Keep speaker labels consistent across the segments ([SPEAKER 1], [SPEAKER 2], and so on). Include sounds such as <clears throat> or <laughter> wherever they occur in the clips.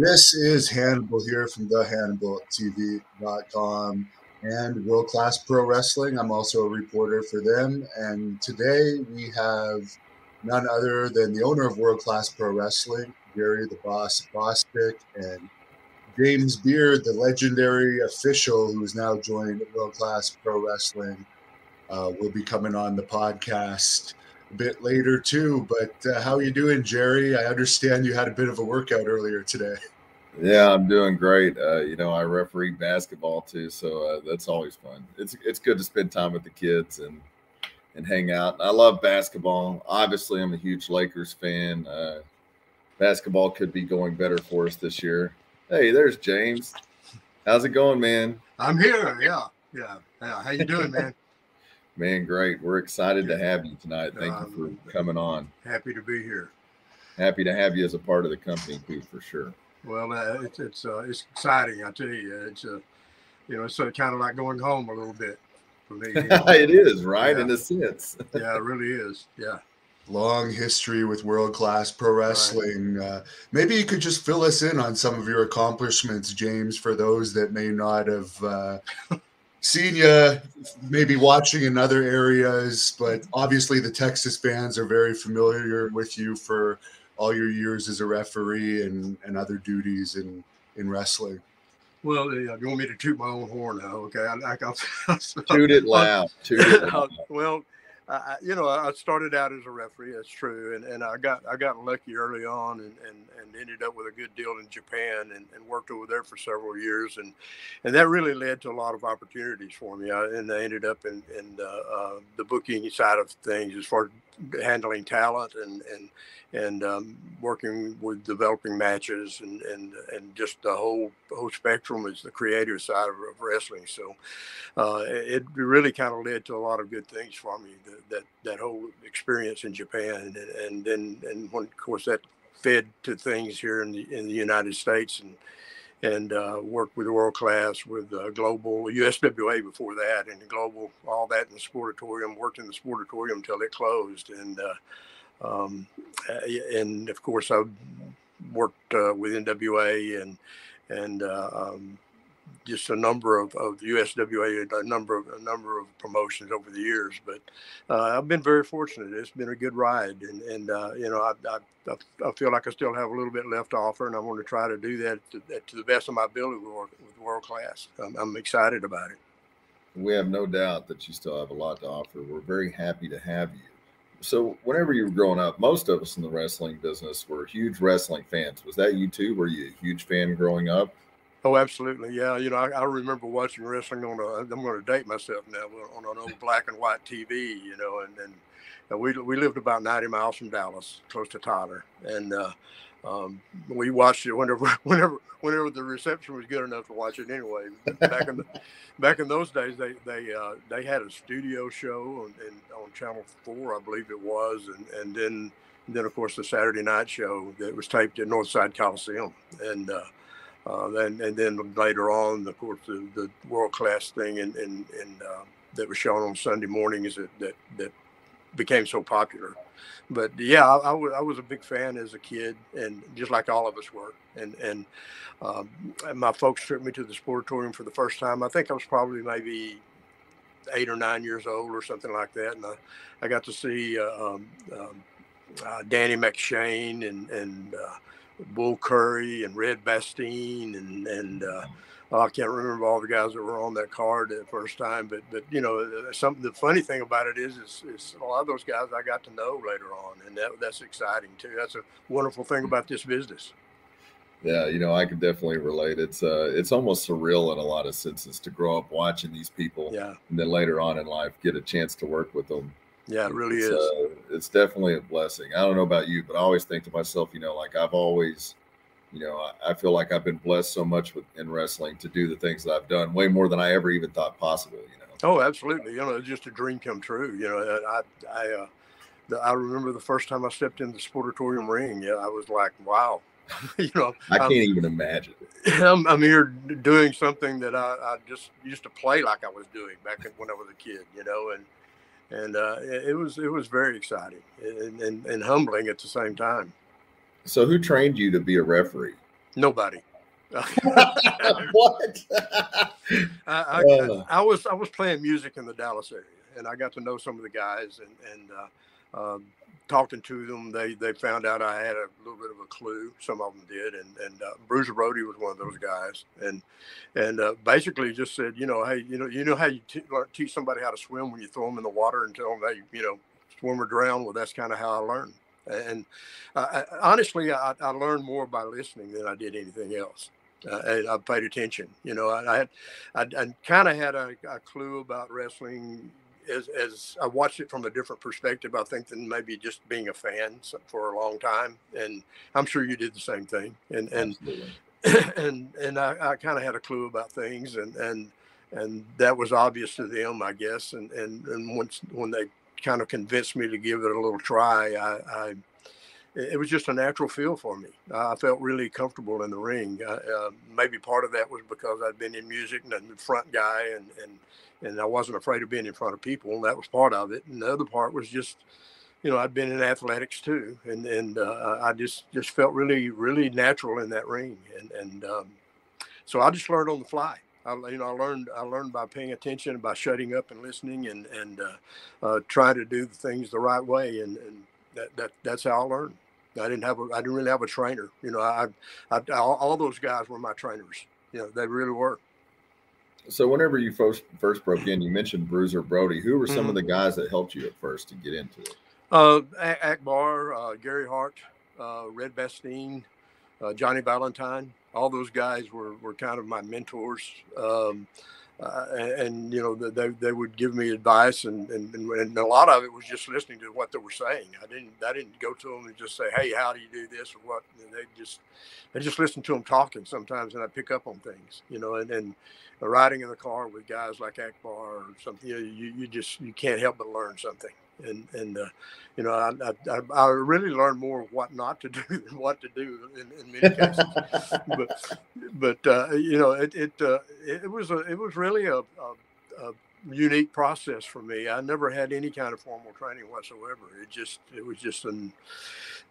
[SPEAKER 1] This is Hannibal here from the thehannibaltv.com and World Class Pro Wrestling. I'm also a reporter for them. And today we have none other than the owner of World Class Pro Wrestling, Jerry the Boss Bostic, and James Beard, the legendary official who's now joined World Class Pro Wrestling, uh, will be coming on the podcast a bit later too. But uh, how are you doing, Jerry? I understand you had a bit of a workout earlier today.
[SPEAKER 2] Yeah, I'm doing great. Uh, you know, I referee basketball too, so uh, that's always fun. It's it's good to spend time with the kids and and hang out. I love basketball. Obviously, I'm a huge Lakers fan. Uh, basketball could be going better for us this year. Hey, there's James. How's it going, man?
[SPEAKER 3] I'm here. Yeah, yeah, yeah. How you doing, man? <laughs>
[SPEAKER 2] man, great. We're excited to have you tonight. Thank um, you for coming on.
[SPEAKER 3] Happy to be here.
[SPEAKER 2] Happy to have you as a part of the company too, for sure.
[SPEAKER 3] Well, uh, it's it's uh, it's exciting. I tell you, it's uh, you know, it's uh, kind of like going home a little bit for me. You know? <laughs>
[SPEAKER 2] it is right yeah. in a sense. <laughs>
[SPEAKER 3] yeah, it really is. Yeah.
[SPEAKER 1] Long history with world class pro wrestling. Right. Uh, maybe you could just fill us in on some of your accomplishments, James, for those that may not have uh, <laughs> seen you maybe watching in other areas. But obviously, the Texas fans are very familiar with you for all your years as a referee and, and other duties in, in wrestling?
[SPEAKER 3] Well, yeah, you want me to toot my own horn now? Okay, I, I, <laughs>
[SPEAKER 2] I'll, toot it loud. Toot it <laughs> uh, loud.
[SPEAKER 3] well, I, you know, I started out as a referee. That's true, and, and I got I got lucky early on, and, and, and ended up with a good deal in Japan, and, and worked over there for several years, and and that really led to a lot of opportunities for me. I, and I ended up in in uh, uh, the booking side of things as far as handling talent and and and um, working with developing matches and, and and just the whole whole spectrum is the creative side of, of wrestling. So uh, it really kind of led to a lot of good things for me. That that, that whole experience in Japan, and, and then and when, of course that fed to things here in the in the United States and and uh, worked with world class with uh, global USWA before that and global all that in the sportatorium worked in the sportatorium until it closed and uh, um, and of course, I worked uh, with NWA and and uh, um, just a number of, of USWA, a number of a number of promotions over the years. But uh, I've been very fortunate. It's been a good ride, and and uh, you know I, I, I feel like I still have a little bit left to offer, and I want to try to do that to, to the best of my ability with, with world class. I'm, I'm excited about it.
[SPEAKER 2] We have no doubt that you still have a lot to offer. We're very happy to have you so whenever you were growing up, most of us in the wrestling business were huge wrestling fans. Was that you too? Were you a huge fan growing up?
[SPEAKER 3] Oh, absolutely. Yeah. You know, I, I remember watching wrestling on a, I'm going to date myself now, on an old black and white TV, you know, and, and we, we lived about 90 miles from Dallas, close to Tyler. And, uh, um, we watched it whenever, <laughs> whenever, whenever the reception was good enough to watch it. Anyway, back in the, back in those days, they they uh, they had a studio show on, on Channel Four, I believe it was, and and then then of course the Saturday night show that was taped at Northside Coliseum, and uh, uh, and and then later on, of course, the, the world class thing and uh, that was shown on Sunday mornings that that that became so popular. But yeah, I, I, w- I was a big fan as a kid, and just like all of us were. And and, um, and my folks took me to the sportatorium for the first time. I think I was probably maybe eight or nine years old or something like that, and I, I got to see uh, um, um, uh, Danny McShain and and uh, Bull Curry and Red Bastien and and uh, I can't remember all the guys that were on that card the first time, but but you know, uh, something. The funny thing about it is, is, is a lot of those guys I got to know later on, and that that's exciting too. That's a wonderful thing about this business.
[SPEAKER 2] Yeah, you know, I can definitely relate. It's uh, it's almost surreal in a lot of senses to grow up watching these people,
[SPEAKER 3] yeah,
[SPEAKER 2] and then later on in life get a chance to work with them.
[SPEAKER 3] Yeah, it really
[SPEAKER 2] it's,
[SPEAKER 3] is.
[SPEAKER 2] Uh, it's definitely a blessing. I don't know about you, but I always think to myself, you know, like I've always you know, I, I, feel like I've been blessed so much with in wrestling to do the things that I've done, way more than I ever even thought possible. You know.
[SPEAKER 3] Oh, absolutely. You know, it's just a dream come true. You know, I I uh, the, I remember the first time I stepped in the sportatorium ring. Yeah, I was like, wow. <laughs> you know,
[SPEAKER 2] I can't I'm, even imagine. <laughs>
[SPEAKER 3] I'm, I'm, here doing something that I, I, just used to play like I was doing back when I was a kid. You know, and and uh, it was it was very exciting and, and, and humbling at the same time.
[SPEAKER 2] So, who trained you to be a referee?
[SPEAKER 3] Nobody. <laughs> <laughs>
[SPEAKER 2] what? <laughs>
[SPEAKER 3] I, I, uh. I, was I was playing music in the Dallas area, and I got to know some of the guys, and and uh, um, talking to them, they they found out I had a little bit of a clue. Some of them did, and and uh, Bruiser Brody was one of those guys, and and uh, basically just said, you know, hey, you know, you know how you t- teach somebody how to swim when you throw them in the water and tell them they, you know, swim or drown. Well, that's kind of how I learned. And uh, honestly, I, I learned more by listening than I did anything else uh, I paid attention. You know, I, I had, I, I kind of had a, a, clue about wrestling as, as I watched it from a different perspective. I think than maybe just being a fan for a long time, and I'm sure you did the same thing. And and <clears throat> and and I, I kind of had a clue about things, and and and that was obvious to them, I guess. And and and once when they kind of convinced me to give it a little try, I, I it was just a natural feel for me. I felt really comfortable in the ring. Uh, uh, maybe part of that was because I'd been in music and the front guy, and and and I wasn't afraid of being in front of people. And that was part of it. And the other part was just, you know, I'd been in athletics too, and and uh, I just just felt really really natural in that ring. And and um, so I just learned on the fly. I, you know, I learned I learned by paying attention, by shutting up and listening, and and uh, uh, trying to do the things the right way. And, and that, that that's how I learned. I didn't have a I didn't really have a trainer. You know, I, I all, all those guys were my trainers. You know, they really were.
[SPEAKER 2] So whenever you first first broke in, you mentioned Bruiser Brody. Who were some mm-hmm. of the guys that helped you at first to get into it?
[SPEAKER 3] Uh, Akbar, uh, Gary Hart, uh, Red Bastien, uh, Johnny Valentine. All those guys were were kind of my mentors. Um, uh, and, and, you know they, they would give me advice and, and, and a lot of it was just listening to what they were saying. I didn't i didn't go to them and just say hey how do you do this or what? And they just I just listen to them talking sometimes and i pick up on things you know and, and riding in the car with guys like akbar or something you, know, you, you just you can't help but learn something and and uh, you know I, I, I really learned more what not to <laughs> do than what to do in, in many cases. but but uh, you know it it, uh, it was a it was really a, a, a, unique process for me. I never had any kind of formal training whatsoever. It just it was just an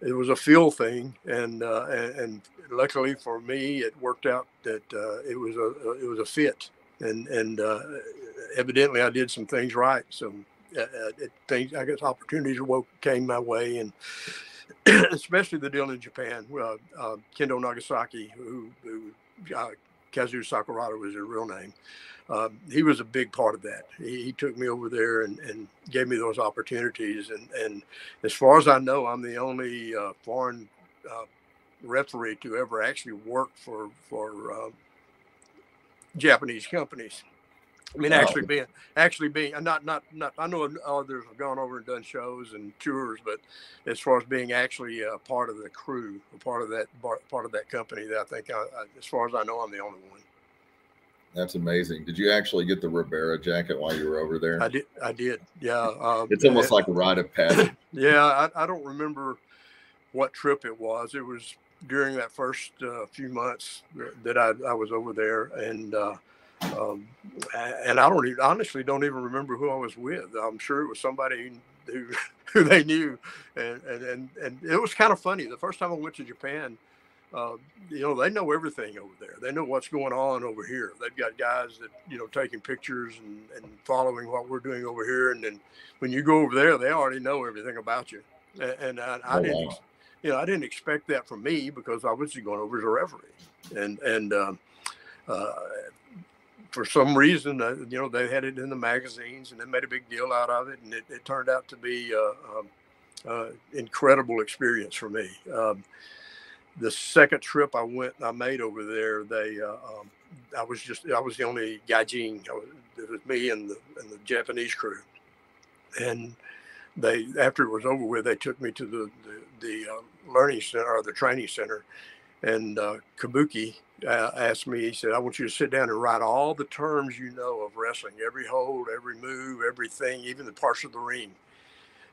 [SPEAKER 3] it was a feel thing, and uh, and, and, luckily for me, it worked out that uh, it was a it was a fit, and and uh, evidently I did some things right. So things, I guess, opportunities came my way, and <clears throat> especially the deal in Japan. Uh, uh, Kendo Nagasaki, who, who uh, Kazuo Sakurada was his real name. Uh, he was a big part of that. He, he took me over there and, and, gave me those opportunities. And, and as far as I know, I'm the only uh, foreign uh, referee to ever actually work for for Japanese companies. I mean, actually being, actually being, not, not, not. I know others have gone over and done shows and tours, but as far as being actually a part of the crew, a part of that, part of that company, that I think, I, I, as far as I know, I'm the only one.
[SPEAKER 2] That's amazing. Did you actually get the Ribera jacket while you were over there?
[SPEAKER 3] I did. I did. Yeah. Um,
[SPEAKER 2] it's almost like a rite of passage. <coughs>
[SPEAKER 3] yeah, I, I, don't remember what trip it was. It was during that first uh, few months that I, I was over there, and uh, um, and I don't even, honestly don't even remember who I was with. I'm sure it was somebody who <laughs> who they knew, and and and, it was kind of funny. The first time I went to Japan, uh, you know, they know everything over there. They know what's going on over here. They've got guys that you know taking pictures and, and following what we're doing over here. And then when you go over there, they already know everything about you. And, and I, I oh, didn't, wow. you know, I didn't expect that from me because I was just going over as a referee. And and um, uh, for some reason, uh, you know, they had it in the magazines and they made a big deal out of it, and it, it turned out to be uh, um, uh, incredible experience for me. Um, the second trip I went, I made over there, they, uh, um, I was just, I was the only gaijin. It was me and the and the Japanese crew, and they after it was over with, they took me to the the, the uh, learning center or the training center, and Kabuki uh, asked me, he said, I want you to sit down and write all the terms you know of wrestling, every hold, every move, everything, even the parts of the ring.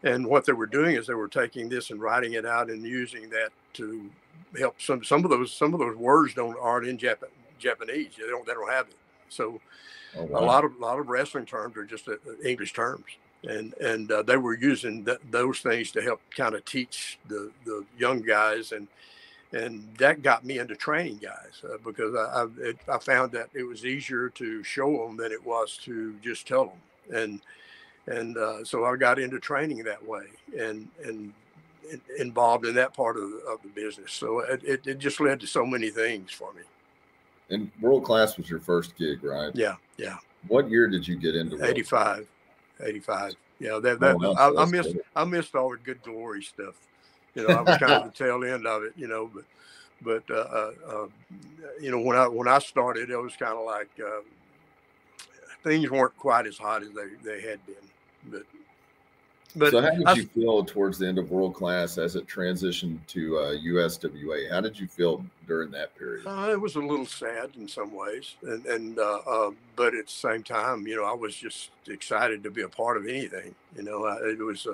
[SPEAKER 3] And what they were doing is they were taking this and writing it out and using that to help some some of those some of those words don't aren't in Jap- Japanese. They don't they don't have it. So oh, wow. a lot of a lot of wrestling terms are just uh, English terms, and and uh, they were using th- those things to help kind of teach the the young guys and and that got me into training guys uh, because I I, it, I, found that it was easier to show them than it was to just tell them, and and uh, so I got into training that way, and and involved in that part of the, of the business. So it, it, it just led to so many things for me.
[SPEAKER 2] And world class was your first gig, right?
[SPEAKER 3] Yeah, yeah.
[SPEAKER 2] What year did you get into?
[SPEAKER 3] 85, 85. Yeah, that, that oh, I, I, missed good. I missed all the good glory stuff. You know, I was kind of the <laughs> tail end of it. You know, but but uh, uh, uh, you know when I when I started, it was kind of like uh, things weren't quite as hot as they they had been. But
[SPEAKER 2] but so, how did I, you feel towards the end of world class as it transitioned to uh, USWA? How did you feel during that period?
[SPEAKER 3] Uh, it was a little sad in some ways, and, and uh, uh but at the same time, you know, I was just excited to be a part of anything. You know, I, it was.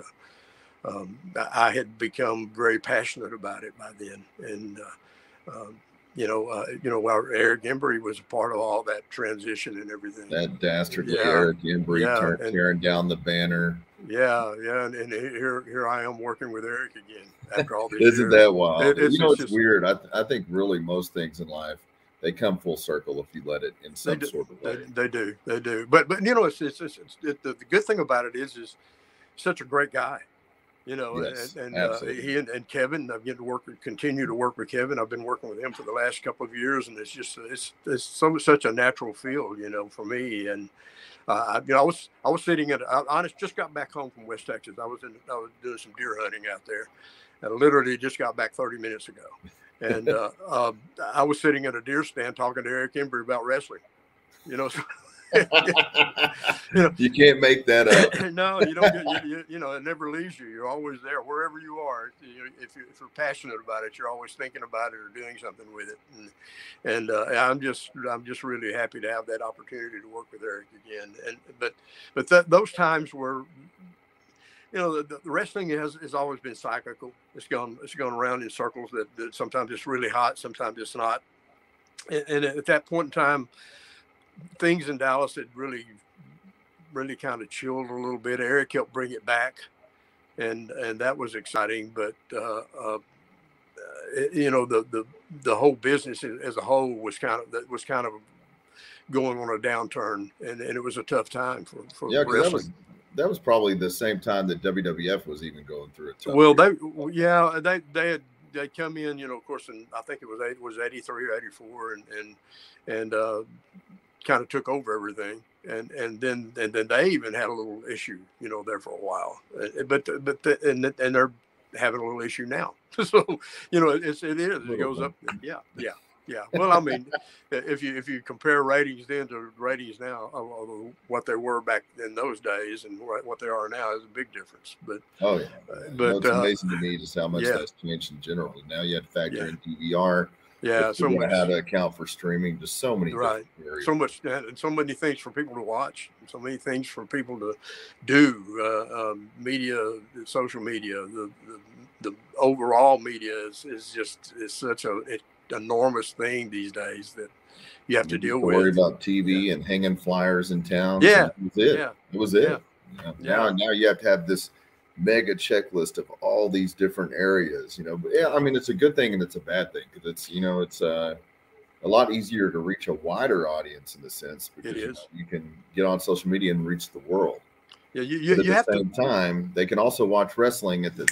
[SPEAKER 3] Um, I had become very passionate about it by then, and uh, um, you know, uh, you know, while Eric Embry was a part of all that transition and everything.
[SPEAKER 2] That dastardly yeah. Eric Embry yeah, tearing down the banner.
[SPEAKER 3] Yeah, yeah, and, and, here here I am working with Eric again after all these.
[SPEAKER 2] Isn't years. that wild? It, it's, you know, it's, it's weird. I, I think really most things in life they come full circle if you let it in some
[SPEAKER 3] do,
[SPEAKER 2] sort of way.
[SPEAKER 3] They, they, do, they do. But but you know, it's it's, it's, it, the, the good thing about it is is such a great guy you know, yes, and, and uh, he and, and, Kevin, I've get to work, continue to work with Kevin. I've been working with him for the last couple of years, and it's just it's it's so such a natural field, you know, for me. And uh, I, you know, I was I was sitting at I honest just got back home from West Texas. I was in I was doing some deer hunting out there, and literally just got back 30 minutes ago. And <laughs> uh, uh, I was sitting at a deer stand talking to Eric Embry about wrestling. You know, <laughs> <laughs>
[SPEAKER 2] you, know, you can't make that up. <laughs>
[SPEAKER 3] no, you don't. Get, you, you, know, it never leaves you. You're always there, wherever you are. If, you, if you're passionate about it, you're always thinking about it or doing something with it. And, and uh, I'm just, I'm just really happy to have that opportunity to work with Eric again. And but, but th- those times were you know, the, the, wrestling has, has always been cyclical. It's gone it's gone around in circles that, that sometimes it's really hot, sometimes it's not. And, and, at that point in time, things in Dallas had really, really kind of chilled a little bit. Eric helped bring it back, and and that was exciting. But uh, uh, you know, the the the whole business as a whole was kind of that was kind of going on a downturn, and, and it was a tough time for for
[SPEAKER 2] yeah, wrestling. That was, that was probably the same time that WWF was even going through it.
[SPEAKER 3] Well, year. they yeah they they had they come in, you know, of course, and I think it was eight, was 83 or 84 and, and, and, uh, kind of took over everything and and then and then they even had a little issue you know there for a while but but the, and and they're having a little issue now. <laughs> So you know it's it is it goes up yeah yeah yeah. Well i mean if you if you compare ratings then to ratings now what they were back in those days and what they are now is a big difference but
[SPEAKER 2] oh yeah. uh, but it's uh, amazing to me just how much yeah. that's changed in general. Now you have to factor yeah. in dvr
[SPEAKER 3] yeah,
[SPEAKER 2] so much how to account for streaming. Just so many
[SPEAKER 3] right. So much and so many things for people to watch. So many things for people to do. Uh, um, media, social media, the, the, the overall media is, is just is such a it, enormous thing these days that you have to deal with.
[SPEAKER 2] Worry about TV yeah. and hanging flyers in town.
[SPEAKER 3] Yeah,
[SPEAKER 2] that was it. Yeah. It was it. Yeah. Now, now you have to have this mega checklist of all these different areas you know but yeah i mean it's a good thing and it's a bad thing because it's you know it's uh, a lot easier to reach a wider audience in the sense because you, know, you, can get on social media and reach the world
[SPEAKER 3] yeah you, you,
[SPEAKER 2] at
[SPEAKER 3] you
[SPEAKER 2] the same to... time they can also watch wrestling at the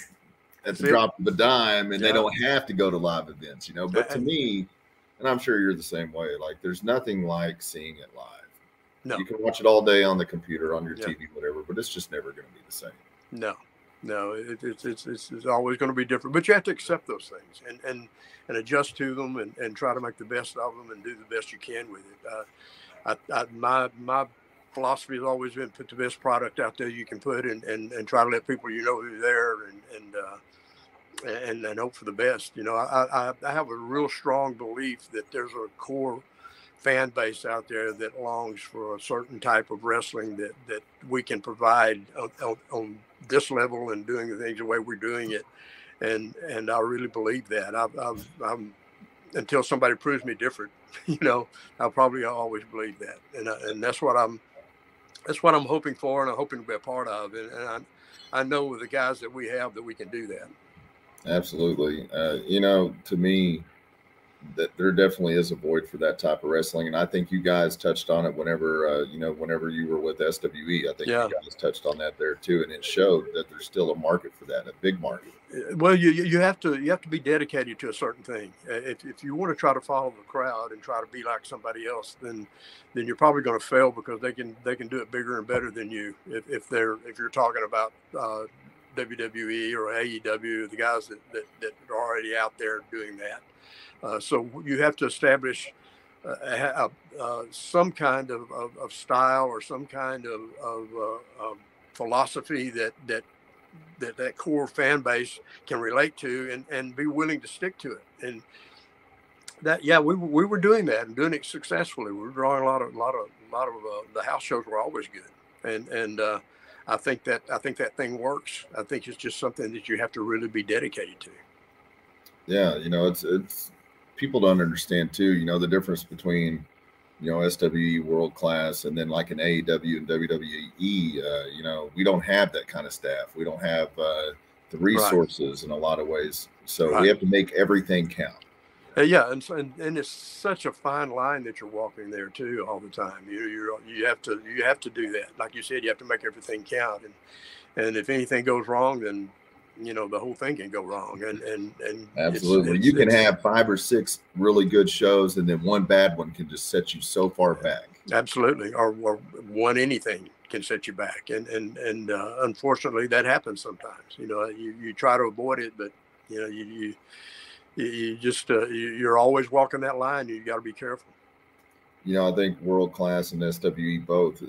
[SPEAKER 2] at the drop of a dime and yeah. they don't have to go to live events you know but to me and i'm sure you're the same way like there's nothing like seeing it live no. you can watch it all day on the computer on your yeah. tv whatever but it's just never going to be the same
[SPEAKER 3] no no, it, it's, it's, it's, always going to be different, but you have to accept those things and, and, and adjust to them and, and try to make the best of them and do the best you can with it. Uh, I, I, my, my philosophy has always been put the best product out there you can put and, and, and try to let people you know who's there and, and, uh, and, and hope for the best. You know, I, I, I have a real strong belief that there's a core fan base out there that longs for a certain type of wrestling that, that we can provide on, on, on this level and doing the things the way we're doing it. And, and I really believe that I, I, I'm, until somebody proves me different, <laughs> you know, I'll probably always believe that. And, uh, and that's what I'm, that's what I'm hoping for. And I'm hoping to be a part of. And, and I, I know with the guys that we have that we can do that.
[SPEAKER 2] Absolutely. Uh, you know, to me, that there definitely is a void for that type of wrestling, and I think you guys touched on it whenever uh, you know whenever you were with SWE. I think yeah. you guys touched on that there too, and it showed that there's still a market for that, a big market.
[SPEAKER 3] Well, you you have to you have to be dedicated to a certain thing. If, if you want to try to follow the crowd and try to be like somebody else, then then you're probably going to fail because they can they can do it bigger and better than you. If, if they're if you're talking about uh, WWE or AEW, the guys that, that, that are already out there doing that. Uh, so you have to establish uh, uh, some kind of, of, of, style or some kind of, of philosophy that, that that that core fan base can relate to and, and be willing to stick to it. And that, yeah, we, we were doing that and doing it successfully. We were drawing a lot of, a lot of, a lot of uh, the house shows were always good. And, and, uh, I think that, I think that thing works. I think it's just something that you have to really be dedicated to.
[SPEAKER 2] Yeah. You know, it's, it's, people don't understand too. You know the difference between you know SWE world class and then like an AEW and WWE. Uh, you know we don't have that kind of staff. We don't have uh, the resources right. in a lot of ways. So right. we have to make everything count.
[SPEAKER 3] Uh, yeah, and, and and it's such a fine line that you're walking there too all the time. You you you have to you have to do that. Like you said, you have to make everything count. And and if anything goes wrong, then you know the whole thing can go wrong and and and
[SPEAKER 2] absolutely. it's, it's, you can have five or six really good shows and then one bad one can just set you so far back.
[SPEAKER 3] Absolutely. Or, or one anything can set you back and and and uh, unfortunately that happens sometimes. You know you, you try to avoid it but you know you you, you just uh, you're always walking that line you got to be careful.
[SPEAKER 2] You know i think world class and swe both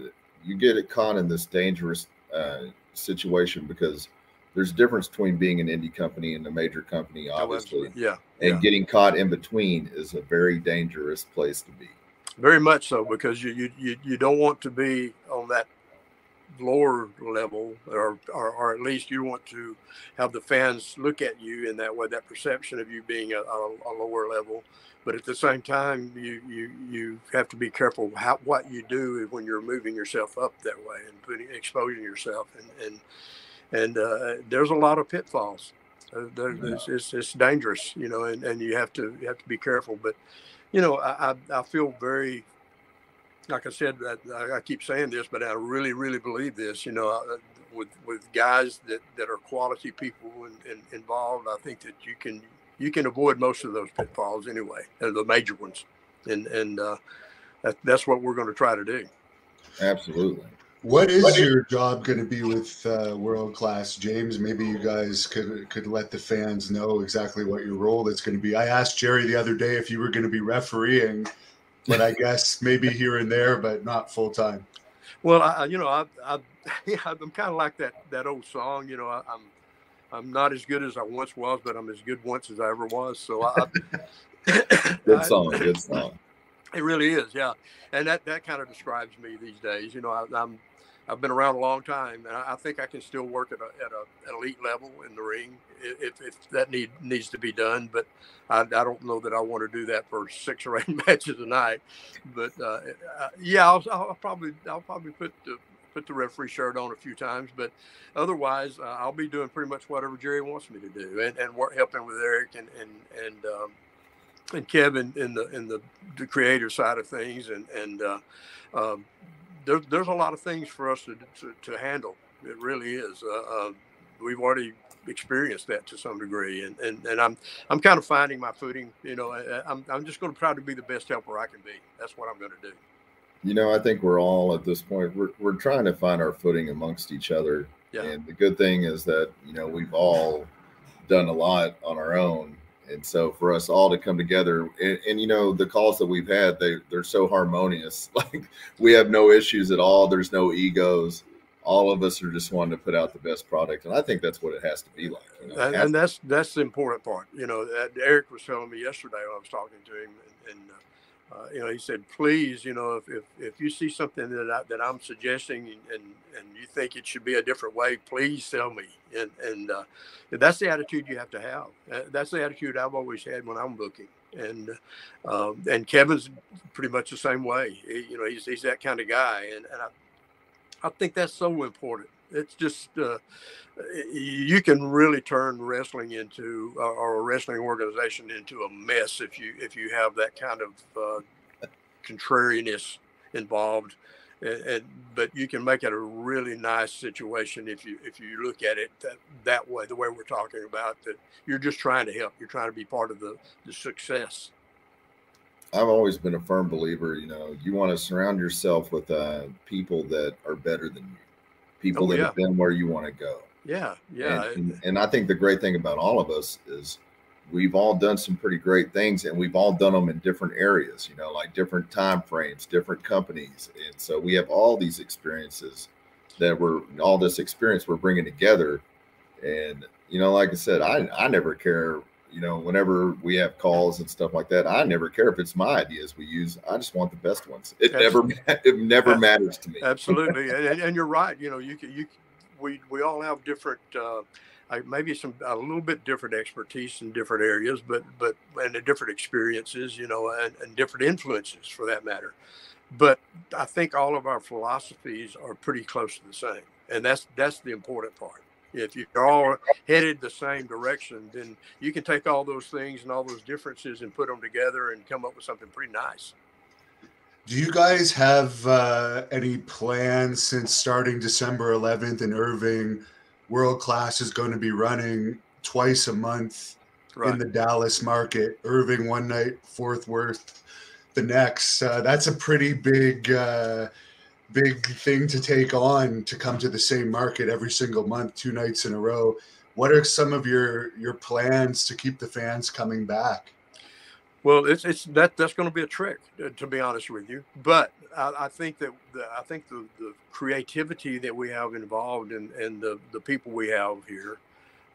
[SPEAKER 2] you get it caught in this dangerous uh, situation because there's a difference between being an indie company and a major company, obviously.
[SPEAKER 3] Oh, yeah.
[SPEAKER 2] And
[SPEAKER 3] yeah.
[SPEAKER 2] getting caught in between is a very dangerous place to be.
[SPEAKER 3] Very much so, because you you, you, you don't want to be on that lower level, or, or, or at least you want to have the fans look at you in that way, that perception of you being a, a, a lower level. But at the same time, you you you have to be careful how what you do when you're moving yourself up that way and putting exposing yourself and and and uh, there's a lot of pitfalls. Uh, there, yeah. it's, it's, it's, dangerous, you know, and, and you have to you have to be careful. But you know, I, I feel very, like I said, I, I keep saying this, but I really really believe this. You know, uh, with with guys that, that are quality people and, and involved, I think that you can you can avoid most of those pitfalls anyway, uh, the major ones, and and uh, that, that's what we're going to try to do.
[SPEAKER 2] Absolutely.
[SPEAKER 1] What is your job going to be with uh, World Class, James? Maybe you guys could could let the fans know exactly what your role is going to be. I asked Jerry the other day if you were going to be refereeing, but I guess maybe here and there, but not full time.
[SPEAKER 3] Well, I, you know, I, I, <laughs> yeah, I'm kind of like that that old song. You know, I, I'm I'm not as good as I once was, but I'm as good once as I ever was. So I, <laughs>
[SPEAKER 2] good song, good song.
[SPEAKER 3] It really is, yeah, and that that kind of describes me these days. You know, I, am I've been around a long time, and I, think I can still work at a at a, an elite level in the ring if, if that need needs to be done. But I, I don't know that I want to do that for six or eight <laughs> matches a night. But uh, yeah, I'll, I'll, probably I'll probably put the put the referee shirt on a few times, but otherwise uh, I'll be doing pretty much whatever Jerry wants me to do, and, and work, helping with Eric and and and um, and Kevin in the in the, the creative side of things, and and uh, um, there, there's a lot of things for us to, to, to handle. It really is. Uh, uh, we've already experienced that to some degree, and, and, and I'm I'm kind of finding my footing. You know, I, I'm I'm just going to try to be the best helper I can be. That's what I'm going to do.
[SPEAKER 2] You know, I think we're all at this point. We're we're trying to find our footing amongst each other. Yeah. And the good thing is that you know we've all done a lot on our own and so for us all to come together and, and, you know the calls that we've had they they're so harmonious. <laughs> Like we have no issues at all. There's no egos. All of us are just wanting to put out the best product and i think that's what it has to be like
[SPEAKER 3] you know? and, and, that's that's the important part. You know eric was telling me yesterday when i was talking to him and, and uh, uh, you know, he said, please, you know, if, if, if you see something that, I, that I'm suggesting and, and you think it should be a different way, please tell me. And, and uh, that's the attitude you have to have. Uh, that's the attitude I've always had when I'm booking. And um, and Kevin's pretty much the same way. He, you know, he's, he's that kind of guy. And, and I, I think that's so important. It's just uh, you can really turn wrestling into uh, or a wrestling organization into a mess if you if you have that kind of uh, contrariness involved. And, and, but you can make it a really nice situation if you if you look at it that, that way the way we're talking about that you're just trying to help you're trying to be part of the, the success
[SPEAKER 2] I've always been a firm believer, you know, you want to surround yourself with uh, people that are better than you, people oh, that yeah. have been where you want to go.
[SPEAKER 3] Yeah, yeah.
[SPEAKER 2] And, and, and, I think the great thing about all of us is we've all done some pretty great things, and we've all done them in different areas. You know, like different time frames, different companies, and so we have all these experiences that we're all this experience we're bringing together. And you know, like I said, I I never care you know, whenever we have calls and stuff like that, I never care if it's my ideas we use. I just want the best ones. It Absolutely. never, it never matters to me.
[SPEAKER 3] Absolutely, <laughs> and, and, you're right. You know, you you we we all have different, uh, maybe some a little bit different expertise in different areas, but but and different experiences, you know, and, and different influences for that matter. But I think all of our philosophies are pretty close to the same, and that's that's the important part if you're all headed the same direction, then you can take all those things and all those differences and put them together and come up with something pretty nice.
[SPEAKER 1] Do you guys have uh, any plans since starting December 11th in Irving? World Class is going to be running twice a month right. in the Dallas market. Irving one night, Fort Worth the next. Uh, that's a pretty big. Uh, big thing to take on to come to the same market every single month, two nights in a row. What are some of your your plans to keep the fans coming back?
[SPEAKER 3] Well, it's it's that that's going to be a trick, to be honest with you. But I, I think that the, I think the, the creativity that we have involved and in, and the the people we have here,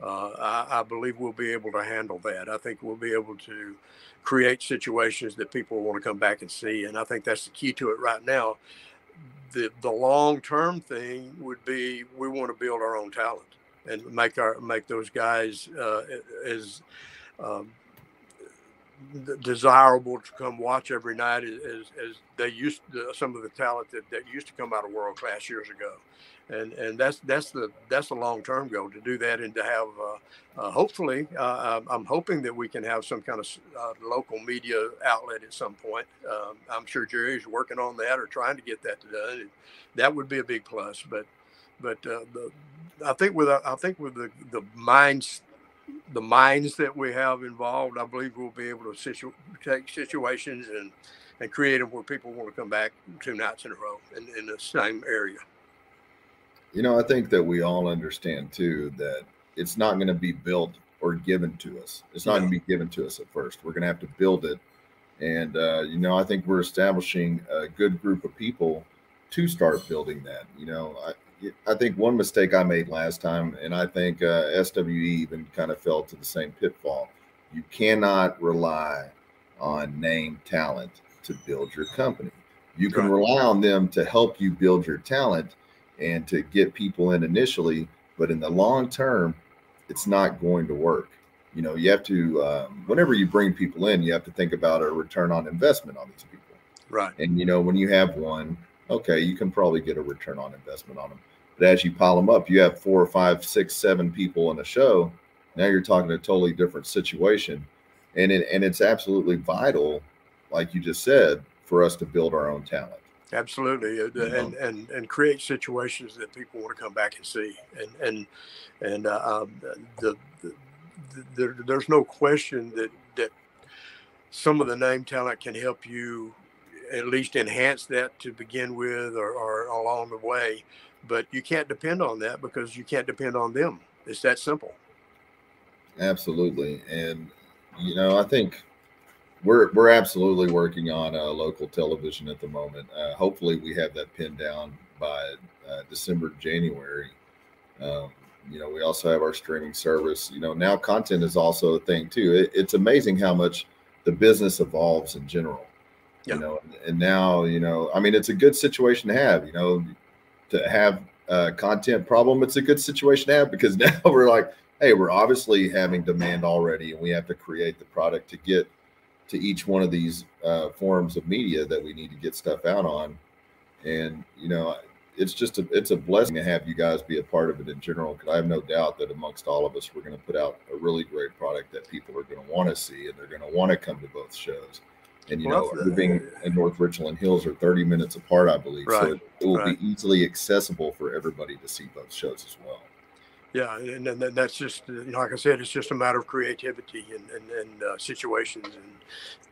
[SPEAKER 3] uh, I, I believe we'll be able to handle that. I think we'll be able to create situations that people want to come back and see, and I think that's the key to it right now the the long term thing would be we want to build our own talent and make our make those guys uh, as um, desirable to come watch every night as, as they used to, some of the talent that, that used to come out of world class years ago and and that's that's the that's the long term goal to do that and to have uh, uh, hopefully uh, I'm hoping that we can have some kind of uh, local media outlet at some point. Um, I'm sure Jerry's working on that or trying to get that done. That would be a big plus. But but uh, the, I think with I think with the the minds the minds that we have involved, I believe we'll be able to situ- take situations and and create them where people want to come back two nights in a row in, in the same area.
[SPEAKER 2] You know, I think that we all understand too that it's not going to be built or given to us. It's not going to be given to us at first. We're going to have to build it. And, uh, you know, I think we're establishing a good group of people to start building that. You know, I, I think one mistake I made last time, and I think uh, SWE even kind of fell to the same pitfall. You cannot rely on name talent to build your company. You can rely on them to help you build your talent and to get people in initially, but in the long term, it's not going to work. You know, you have to, um, whenever you bring people in, you have to think about a return on investment on these people.
[SPEAKER 3] Right.
[SPEAKER 2] And, you know, when you have one, okay, you can probably get a return on investment on them. But as you pile them up, you have four or five, six, seven people in a show. Now you're talking a totally different situation. And it, and it's absolutely vital, like you just said, for us to build our own talent.
[SPEAKER 3] Absolutely, and and and create situations that people want to come back and see, and and and uh, um, the, the, the, there's no question that that some of the name talent can help you at least enhance that to begin with, or, or along the way. But you can't depend on that because you can't depend on them. It's that simple.
[SPEAKER 2] Absolutely, and you know I think we're we're absolutely working on a local television at the moment. Uh, hopefully, we have that pinned down by uh, December, January. Um, you know, we also have our streaming service. You know, now content is also a thing too. It, it's amazing how much the business evolves in general. Yeah. You know, and now you know, I mean, it's a good situation to have. You know, to have a content problem, it's a good situation to have because <laughs> now we're like, hey, we're obviously having demand already, and we have to create the product to get to each one of these uh, forms of media that we need to get stuff out on. And, you know, it's just a it's a blessing to have you guys be a part of it in general. Because I have no doubt that amongst all of us, we're going to put out a really great product that people are going to want to see and they're going to want to come to both shows. And you well, know, Irving and North Richland Hills are 30 minutes apart, I believe. Right, so it, it will right. be easily accessible for everybody to see both shows as well.
[SPEAKER 3] Yeah, and, and that's just like I said, it's just a matter of creativity and and, and uh, situations,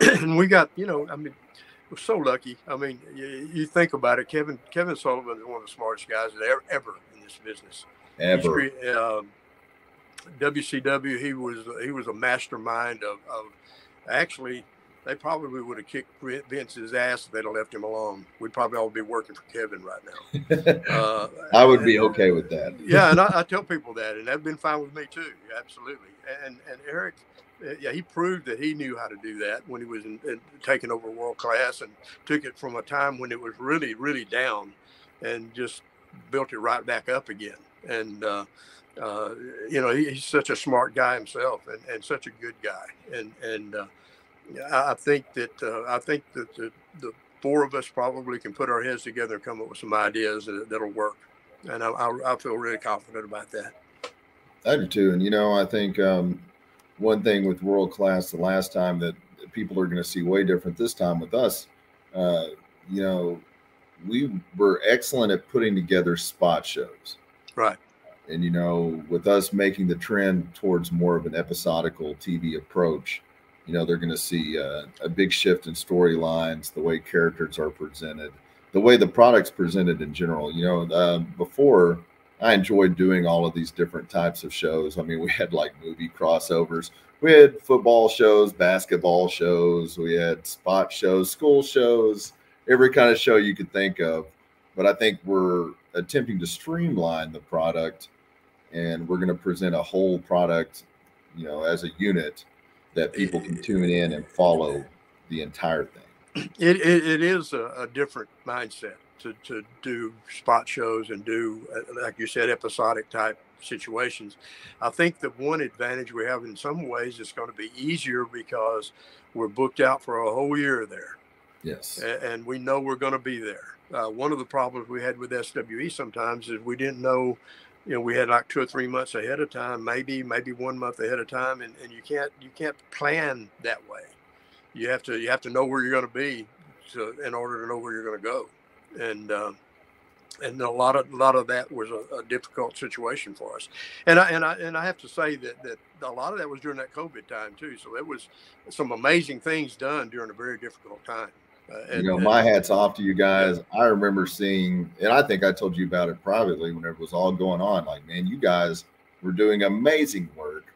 [SPEAKER 3] and <clears throat> and we got you know, I mean, we're so lucky. I mean, you, you, think about it, Kevin Kevin Sullivan is one of the smartest guys ever, ever in this business.
[SPEAKER 2] Ever.
[SPEAKER 3] Um, WCW, he was he was a mastermind of, of actually they probably would have kicked Vince's ass if they'd have left him alone. We'd probably all be working for Kevin right now. <laughs>
[SPEAKER 2] uh, I would and, be okay with that.
[SPEAKER 3] yeah, and I, <laughs> I, tell people that, and that's been fine with me too. Absolutely. And and Eric, uh, yeah, he proved that he knew how to do that when he was in, in, taking over world class and took it from a time when it was really really down, and just built it right back up again. And uh, uh, you know, he, he's such a smart guy himself, and, and such a good guy, and and uh, I think that uh, I think that the, the, four of us probably can put our heads together and come up with some ideas that, that'll work, and I, I, I feel really confident about that.
[SPEAKER 2] I do too, and you know, I think um, one thing with world class, the last time that people are going to see way different this time with us, uh, you know, we were excellent at putting together spot shows,
[SPEAKER 3] right?
[SPEAKER 2] And you know, with us making the trend towards more of an episodical TV approach you know they're going to see uh, a big shift in storylines the way characters are presented the way the product's presented in general you know uh, before i enjoyed doing all of these different types of shows. I mean we had like movie crossovers. We had football shows basketball shows we had spot shows school shows every kind of show you could think of. But i think we're attempting to streamline the product and we're going to present a whole product you know as a unit that people can tune in and follow the entire thing.
[SPEAKER 3] It, it, it is a, a, different mindset to, to do spot shows and do, uh, like you said, episodic type situations. I think the one advantage we have in some ways is going to be easier because we're booked out for a whole year there.
[SPEAKER 2] Yes.
[SPEAKER 3] And, and we know we're going to be there. Uh, one of the problems we had with SWE sometimes is we didn't know you know, we had like two or three months ahead of time, maybe, maybe one month ahead of time. And, and you can't, you can't plan that way. You have to, you have to know where you're going to be to, in order to know where you're going to go. And, um, and a lot of, a lot of that was a, a, difficult situation for us. And I, and I, and I have to say that, that a lot of that was during that COVID time too. So it was some amazing things done during a very difficult time.
[SPEAKER 2] Uh, and, you know, my hat's off to you guys. I remember seeing, and I think I told you about it privately whenever it was all going on. Like, man, you guys were doing amazing work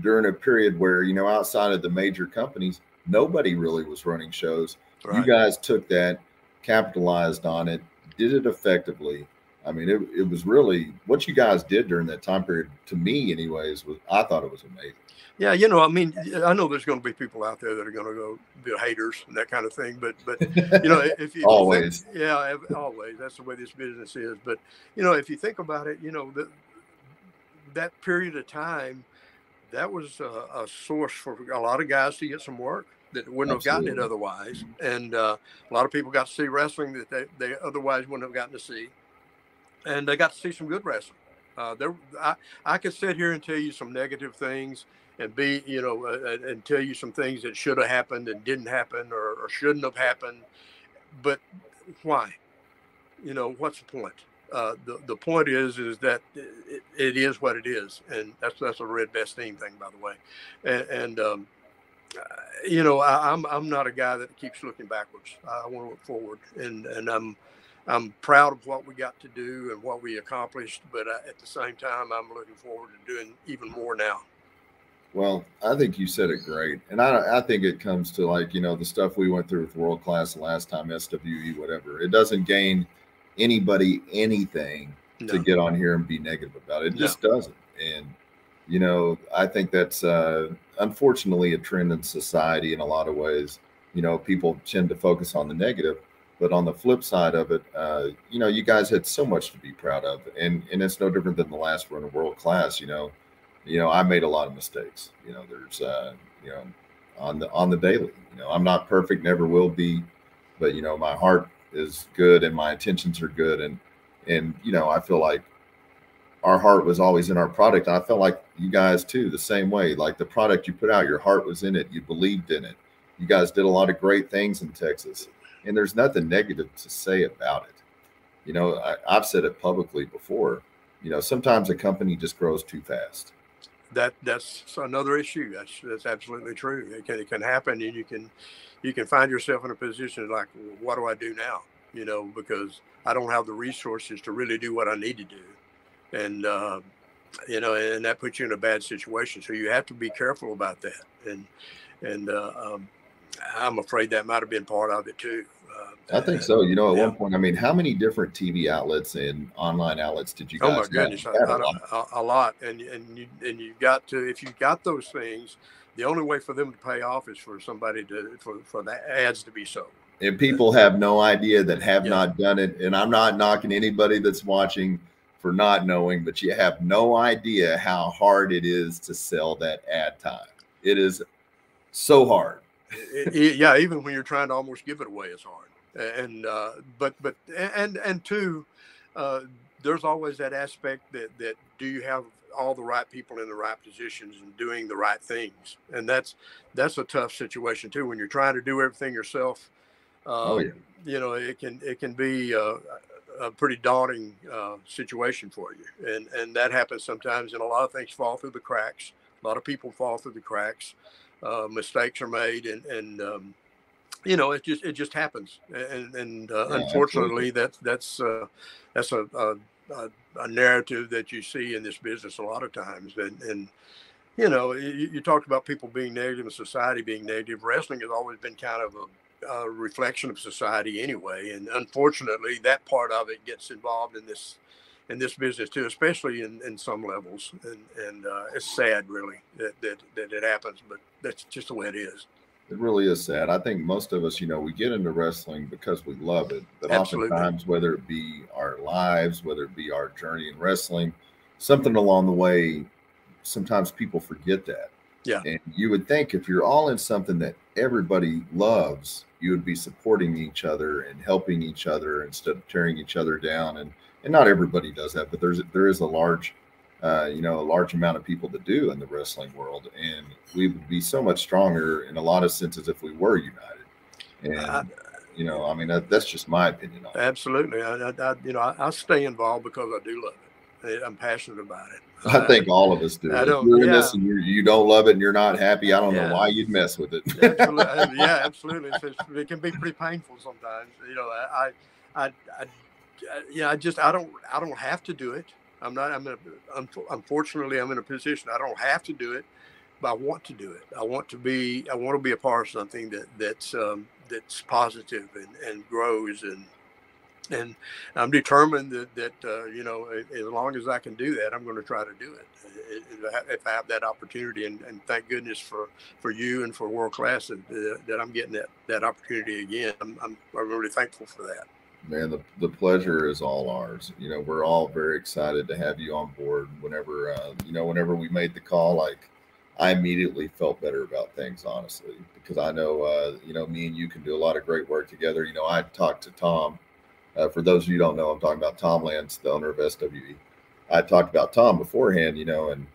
[SPEAKER 2] during a period where, you know, outside of the major companies, nobody really was running shows. Right. You guys took that, capitalized on it, did it effectively. I mean, it, it was really what you guys did during that time period. To me, anyways, was I thought it was amazing.
[SPEAKER 3] Yeah, you know, I mean, I know there's going to be people out there that are going to go be haters and that kind of thing, but but you know, if you
[SPEAKER 2] always,
[SPEAKER 3] think, yeah, always, that's the way this business is. But you know, if you think about it, you know, that that period of time, that was a, a, source for a lot of guys to get some work that wouldn't Absolutely. have gotten it otherwise, and uh, a lot of people got to see wrestling that they, they otherwise wouldn't have gotten to see, and they got to see some good wrestling. Uh, there, I, I could sit here and tell you some negative things and be, you know, uh, and tell you some things that should have happened and didn't happen or, or shouldn't have happened. But why? You know, what's the point? Uh, the the point is is that it, it is what it is, and that's that's a red team thing, by the way. And, and um, you know, I, am I'm, I'm not a guy that keeps looking backwards. I want to look forward, and and I'm I'm proud of what we got to do and what we accomplished. But uh, at the same time, I'm looking forward to doing even more now.
[SPEAKER 2] Well, I think you said it great, and I I think it comes to like you know the stuff we went through with world class last time SWE whatever. It doesn't gain anybody anything no. to get on here and be negative about it. It no. just doesn't, and you know I think that's uh, unfortunately a trend in society in a lot of ways. You know, people tend to focus on the negative, but on the flip side of it, uh, you know, you guys had so much to be proud of, and and it's no different than the last run of world class. You know you know, I made a lot of mistakes. You know, there's, uh, you know, on the on the daily. You know, I'm not perfect, never will be, but you know, my heart is good and my intentions are good, and and you know, I feel like our heart was always in our product. I felt like you guys too, the same way. Like the product you put out, your heart was in it. You believed in it. You guys did a lot of great things in Texas, and there's nothing negative to say about it. You know, I, I've said it publicly before. You know, sometimes a company just grows too fast.
[SPEAKER 3] That that's another issue. That's that's absolutely true. It can it can happen, and you can you can find yourself in a position like, what do I do now? You know, because I don't have the resources to really do what I need to do and uh, you know, and that puts you in a bad situation. So you have to be careful about that. And and uh, um, I'm afraid that might have been part of it too.
[SPEAKER 2] I think so. You know, at yeah. one point, I mean, how many different TV outlets and online outlets did you oh, guys?
[SPEAKER 3] Oh my goodness, a, a, a, lot. And and you and you got to if you got those things, the only way for them to pay off is for somebody to for for the ads to be sold.
[SPEAKER 2] And people have no idea that have yeah. not done it. And I'm not knocking anybody that's watching for not knowing, but you have no idea how hard it is to sell that ad time. It is so hard.
[SPEAKER 3] it, it, yeah, even when you're trying to almost give it away, it's hard. And uh, but but and and two, uh, there's always that aspect that that do you have all the right people in the right positions and doing the right things, and that's that's a tough situation too when you're trying to do everything yourself. Uh, oh yeah. You know, it can it can be uh, a pretty daunting uh, situation for you, and and that happens sometimes. And a lot of things fall through the cracks. A lot of people fall through the cracks. Uh, mistakes are made, and and um, you know it just it just happens. And and uh, yeah, unfortunately, that that's uh, that's a, a, a narrative that you see in this business a lot of times. And and you know you, you talked about people being negative and society being negative. Wrestling has always been kind of a a reflection of society anyway. And unfortunately, that part of it gets involved in this in this business too, especially in, in some levels. And and uh, it's sad, really, that, that that it happens. But that's just the way it is.
[SPEAKER 2] It really is sad. I think most of us, you know, we get into wrestling because we love it. But Absolutely. oftentimes, whether it be our lives, whether it be our journey in wrestling, something along the way, sometimes people forget that.
[SPEAKER 3] Yeah.
[SPEAKER 2] And you would think if you're all in something that everybody loves, you would be supporting each other and helping each other instead of tearing each other down. And and not everybody does that, but there's there is a large, uh, you know, a large amount of people that do in the wrestling world, and we would be so much stronger in a lot of senses if we were united. And I, you know, I mean, that, that's just my opinion on.
[SPEAKER 3] Absolutely, I, I, you know, I, stay involved because I do love it. I'm passionate about it.
[SPEAKER 2] I think all of us do. I don't, if you're yeah. this and you're, you do not love it and you're not happy, I don't yeah. know why you'd mess with it.
[SPEAKER 3] absolutely. <laughs> Yeah, absolutely. It's, it can be pretty painful sometimes. You know, I, I, I, I, yeah, I just, I don't, I don't have to do it. I'm not, I'm unfortunately, I'm in a position I don't have to do it, but I want to do it. I want to be, I want to be a part of something that, that's, um, that's positive and, and grows and, and I'm determined that that uh, you know as long as I can do that, I'm going to try to do it if I have that opportunity. And, and thank goodness for for you and for world class that, that I'm getting that that opportunity again. I'm I'm really thankful for that.
[SPEAKER 2] Man, the, the pleasure is all ours. You know, we're all very excited to have you on board. Whenever uh, you know, whenever we made the call, like I immediately felt better about things, honestly, because I know, uh, you know, me and you can do a lot of great work together. You know, I talked to Tom uh, for those of you who don't know, I'm talking about Tom Lance, the owner of SWE. I talked about Tom beforehand, you know, and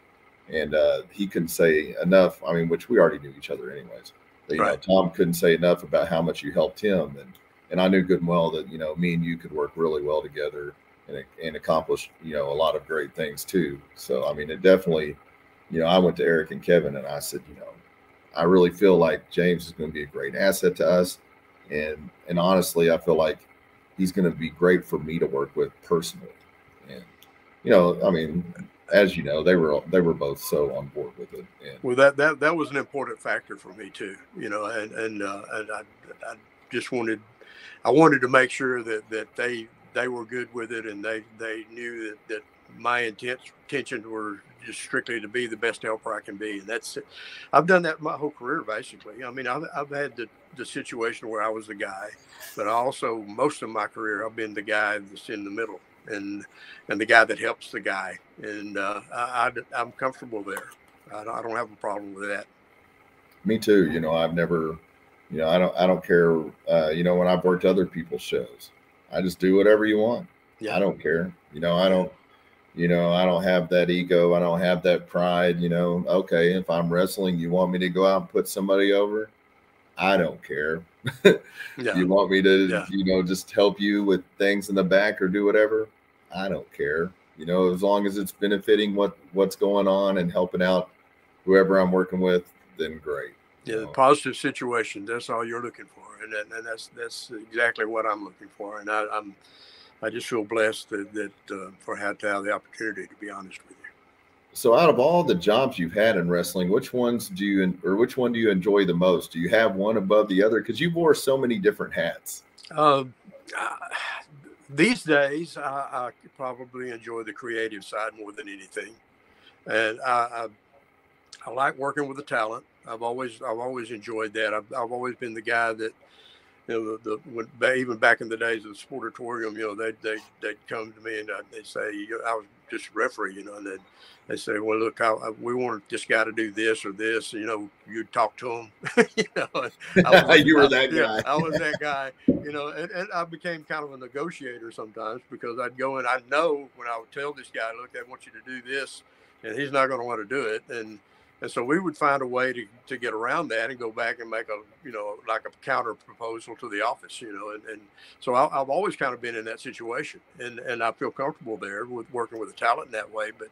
[SPEAKER 2] and uh, he couldn't say enough. I mean, which we already knew each other anyways. But, you right. know, Tom couldn't say enough about how much you helped him, and and I knew good and well that you know me and you could work really well together and and accomplish you know a lot of great things too. So I mean, it definitely, you know, I went to Eric and Kevin and I said, you know, I really feel like James is going to be a great asset to us, and and honestly, I feel like he's going to be great for me to work with personally. And you know, I mean, as you know, they were they were both so on board with it.
[SPEAKER 3] And, well, that that that was an important factor for me too. You know, and and uh, and I, I just wanted I wanted to make sure that that they they were good with it and they they knew that that my intent, intentions were just strictly to be the best helper I can be. And that's it. I've done that my whole career, basically. I mean, I've, I've had the, the situation where I was the guy, but also, most of my career, I've been the guy that's in the middle and, and the guy that helps the guy. And uh, I, am comfortable there. I I don't have a problem with that.
[SPEAKER 2] Me too. You know, I've never, you know, I don't, I don't care. Uh, you know, when I've worked other people's shows, I just do whatever you want. Yeah. I don't care. You know, I don't. You know, I don't have that ego. I don't have that pride. You know, okay, if I'm wrestling, you want me to go out and put somebody over? I don't care. <laughs> yeah. You want me to, yeah. you know, just help you with things in the back or do whatever? I don't care. You know, as long as it's benefiting what what's going on and helping out whoever I'm working with, then great.
[SPEAKER 3] Yeah, the positive situation. That's all you're looking for, and, and that's that's exactly what I'm looking for. And I, am I just feel blessed that, that uh, for had to have the opportunity. To be honest with you.
[SPEAKER 2] So, out of all the jobs you've had in wrestling, which ones do you or which one do you enjoy the most? Do you have one above the other? Because you wore so many different hats.
[SPEAKER 3] Uh, uh, these days, I, I, probably enjoy the creative side more than anything, and I, I, I like working with the talent. I've always I've always enjoyed that. I've, I've always been the guy that you know the, the when, even back in the days of the sportatorium, you know they they they'd come to me and they'd say you know, I was just a referee, you know, and they'd, they say, well, look, I, I, we want this guy to do this or this. You know, you talk to him. <laughs> you know,
[SPEAKER 2] was, <laughs> you were that
[SPEAKER 3] yeah, guy. I was that <laughs> guy. You know, and, and I became kind of a negotiator sometimes because I'd go and I know when I would tell this guy, look, I want you to do this, and he's not going to want to do it, and and so we would find a way to, to get around that and go back and make a, you know, like a counter proposal to the office, you know. And, and so I, have always kind of been in that situation and, and I feel comfortable there with working with the talent in that way. But,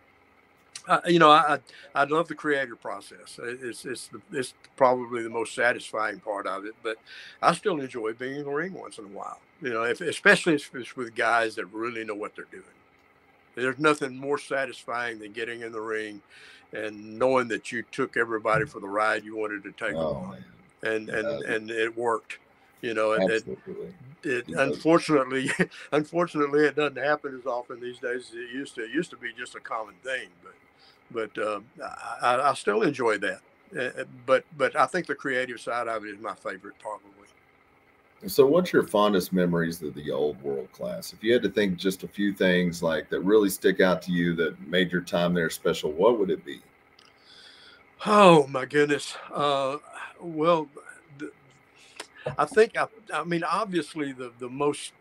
[SPEAKER 3] uh, you know, I, I love the creative process. It's, it's, the, it's probably the most satisfying part of it, but I still enjoy being in the ring once in a while, you know, if, especially if it's with guys that really know what they're doing. There's nothing more satisfying than getting in the ring and knowing that you took everybody for the ride you wanted to take oh, them on. And and yeah. and it worked. You know, and it, it unfortunately <laughs> unfortunately it doesn't happen as often these days as it used to. It used to be just a common thing, but but uh, I, I still enjoy that. Uh, but but I think the creative side of it is my favorite probably.
[SPEAKER 2] So, what's your fondest memories of the old world class? If you had to think just a few things like that really stick out to you that made your time there special, what would it be?
[SPEAKER 3] Oh my goodness. Uh, well, the, I think I, I mean obviously the the most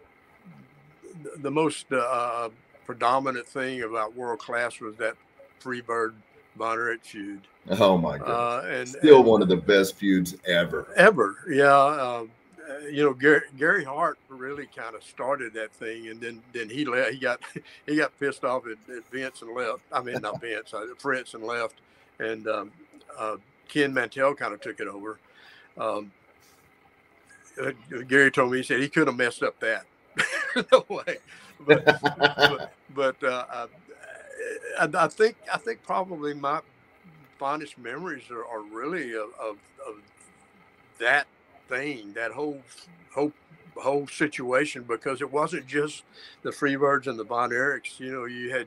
[SPEAKER 3] the most uh, predominant thing about world class was that Freebird Erich feud.
[SPEAKER 2] Oh my god! Uh, and still and, one of the best feuds ever.
[SPEAKER 3] Ever, yeah. Uh, you know, Gary, Gary Hart really kind of started that thing, and then then he left. He got <laughs> he got pissed off at, at Vince and left. I mean, not <laughs> Vince, uh, Fritz and left, and um, uh, Ken Mantell kind of took it over. Um, uh, Gary told me he said he could have messed up that. <laughs> no way, but but, but uh, I, I, think I think probably my fondest memories are, are really of, of, of that thing, that whole whole whole situation, because it wasn't just the Freebirds and the Von Erichs. You know, you had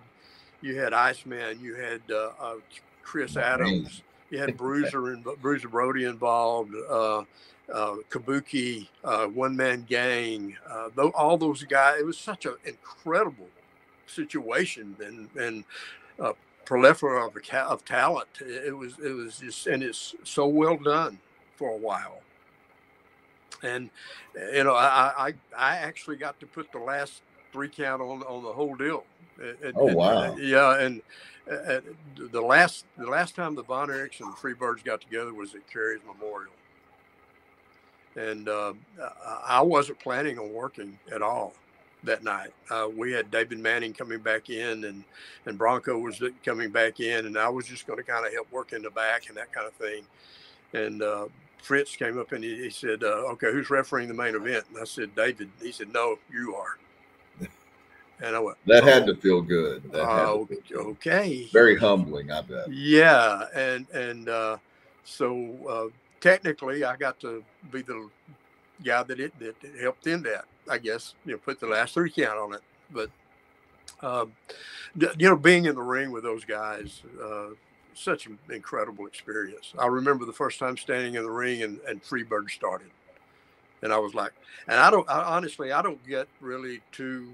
[SPEAKER 3] you had Iceman, you had uh, uh, Chris Adams, you had <laughs> Bruiser and Bruiser Brody involved. Uh, uh, Kabuki, uh, One Man Gang, uh, all those guys. It was such an incredible situation and and uh, proliferation of, of talent. It was it was just and it's so well done for a while and you know I, I I actually got to put the last three count on on the whole deal.
[SPEAKER 2] oh wow!
[SPEAKER 3] yeah, and uh, the last the last time the Von Erichs and the Freebirds got together was at Kerry's Memorial, and uh, I wasn't planning on working at all that night. Uh, we had David Manning coming back in, and and Bronko was coming back in, and I was just going to kind of help work in the back and that kind of thing. And uh, Fritz came up and he, he said, uh, "Okay, who's refereeing the main event?" And I said, "David." He said, "No, you are." And I went,
[SPEAKER 2] "That oh, had to feel good." That
[SPEAKER 3] uh, okay.
[SPEAKER 2] Very humbling, I bet.
[SPEAKER 3] Yeah, and and uh, so uh, technically, I got to be the guy that it that helped in that. I guess you know, put the last three count on it, but. Um, you know, being in the ring with those guys, uh, such an incredible experience. I remember the first time standing in the ring and, and Freebird started. And I was like, and I don't, I, honestly, I don't get really too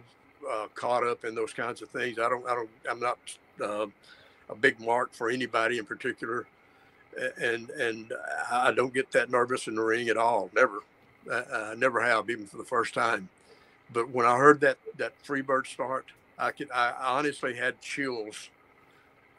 [SPEAKER 3] uh, caught up in those kinds of things. I don't, I don't, I'm not uh, a big mark for anybody in particular. And, and I don't get that nervous in the ring at all. Never. I, I never have, even for the first time. but when I heard that that Freebird start, I could I honestly had chills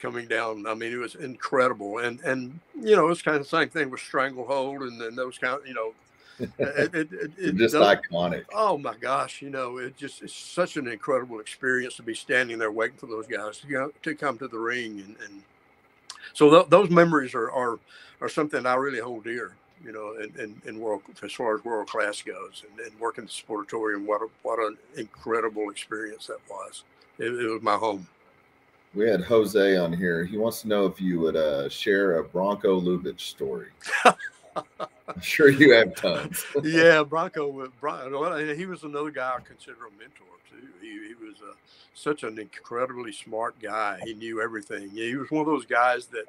[SPEAKER 3] coming down. I mean, it was incredible, and and you know, it's kind of the same thing with Stranglehold and then those kind of you know. <laughs>
[SPEAKER 2] it, it, it, just iconic.
[SPEAKER 3] Oh my gosh, you know, it just it's such an incredible experience to be standing there waiting for those guys to, you know, to come to the ring, and, and so th- those memories are, are are something I really hold dear you know, in, in, in world as far as world class goes, and, and working the sportatorium. What a, what an incredible experience that was. It, it, was my home.
[SPEAKER 2] We had Jose on here. He wants to know if you would uh, share a Bronko Lubich story. <laughs> I'm sure you have tons. <laughs>
[SPEAKER 3] yeah, Bronko. He was another guy I consider a mentor too. He, he was a, such an incredibly smart guy. He knew everything. He was one of those guys that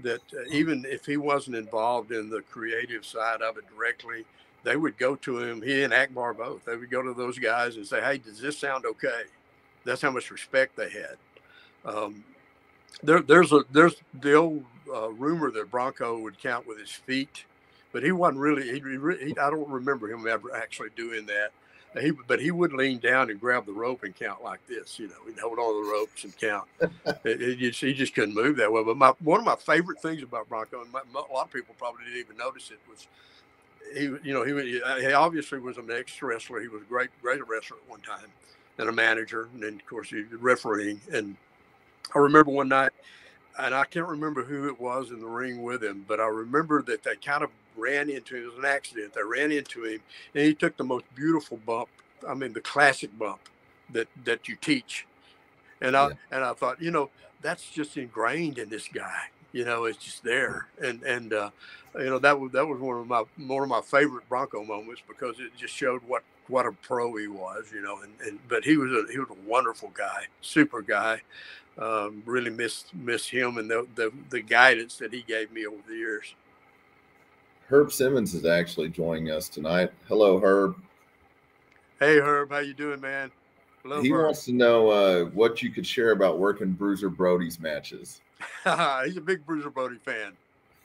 [SPEAKER 3] that uh, even if he wasn't involved in the creative side of it directly, they would go to him. He and Akbar both. They would go to those guys and say, "Hey, does this sound okay?" That's how much respect they had. Um, there, there's a there's the old uh, rumor that Bronko would count with his feet, but he wasn't really. He, he, I don't remember him ever actually doing that. He, but he would lean down and grab the rope and count like this. You know, he'd hold on to the ropes and count. <laughs> it, it just, he just couldn't move that well. But my one of my favorite things about Bronko, and my, a lot of people probably didn't even notice it, was he. You know, he he obviously was an ex wrestler. He was a great great wrestler at one time, and a manager, and then of course he was refereeing. And I remember one night and I can't remember who it was in the ring with him, but I remember that they kind of ran into him. It was an accident. They ran into him, and he took the most beautiful bump. I mean, the classic bump that that you teach. And I yeah. and I thought, you know, that's just ingrained in this guy. You know, it's just there. And and uh, you know that was that was one of my one of my favorite Bronko moments because it just showed what what a pro he was. You know, and, and but he was a he was a wonderful guy, super guy um, really miss miss him and the, the, the guidance that he gave me over the years.
[SPEAKER 2] Herb Simmons is actually joining us tonight. Hello, Herb.
[SPEAKER 3] Hey, Herb, how you doing, man?
[SPEAKER 2] Hello, he Herb. wants to know uh, what you could share about working Bruiser Brody's matches. <laughs>
[SPEAKER 3] He's a big Bruiser Brody fan.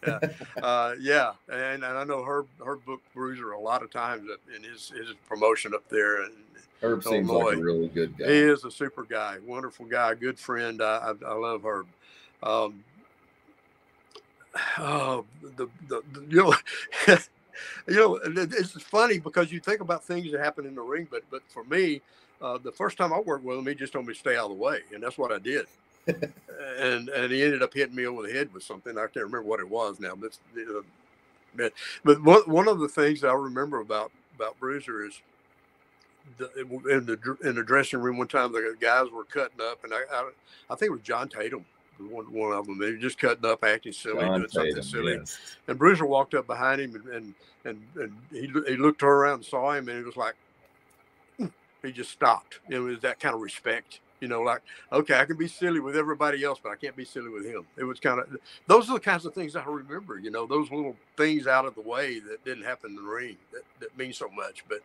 [SPEAKER 3] Yeah, <laughs> uh, yeah, and, and I know Herb Herb booked Bruiser a lot of times in his his promotion up there, and
[SPEAKER 2] Herb seems like a really good guy.
[SPEAKER 3] He is a super guy, wonderful guy, good friend. I, I, I love Herb. Um, <sighs> oh, the, the, the you know, <laughs> you know, it's funny because you think about things that happen in the ring, but but for me, uh, the first time I worked with him, he just told me to stay out of the way, and that's what I did. <laughs> and and he ended up hitting me over the head with something. I can't remember what it was now, but uh, but, but one, one of the things I remember about about Bruiser is in the in the dressing room one time the guys were cutting up and I I, I think it was John Tatum one, one of them they were just cutting up acting silly John doing Tatum, something silly yes. and Bruiser walked up behind him and and and, and he, he looked her around and saw him and he was like hmm. he just stopped it was that kind of respect you know like okay i can be silly with everybody else but i can't be silly with him it was kind of those are the kinds of things i remember you know those little things out of the way that didn't happen in the ring that, that mean so much but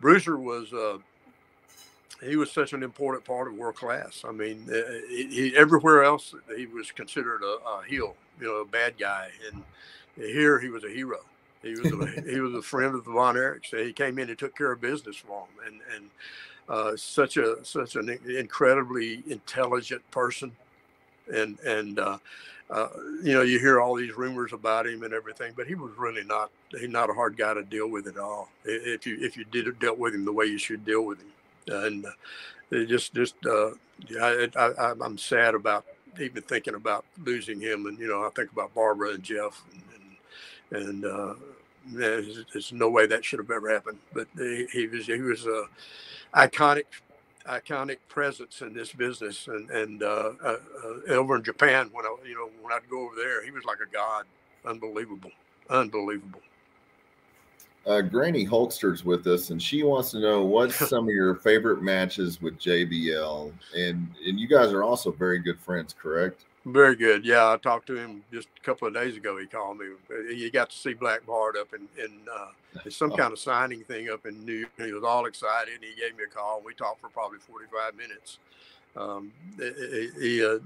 [SPEAKER 3] Bruiser was uh, he was such an important part of world class. I mean, he, he, everywhere else he was considered a, a, heel, you know, a bad guy, and here he was a hero. He was a, he was a friend of the Von Erichs. He came in and took care of business for him, and and uh, such a such an incredibly intelligent person, and and uh, uh, you know, you hear all these rumors about him and everything, but he was really not he's not a hard guy to deal with at all. If you if you did dealt with him the way you should deal with him, and uh, just just uh, yeah, I, am sad about even thinking about losing him, and you know, I think about Barbara and Jeff, and and, and there's, there's, no way that should have ever happened. But he, he was he was a iconic iconic presence in this business. And and uh, uh, over in Japan, when I you know when I'd go over there, he was like a god, unbelievable, unbelievable.
[SPEAKER 2] Uh, Granny Holster's with us, and she wants to know what's <laughs> some of your favorite matches with JBL, and and you guys are also very good friends, correct?
[SPEAKER 3] Very good. Yeah, I talked to him just a couple of days ago. He called me. He got to see Black Bart up in, in uh, some kind of signing thing up in New York. He was all excited. And He gave me a call. And we talked for probably 45 minutes. Um, he, uh,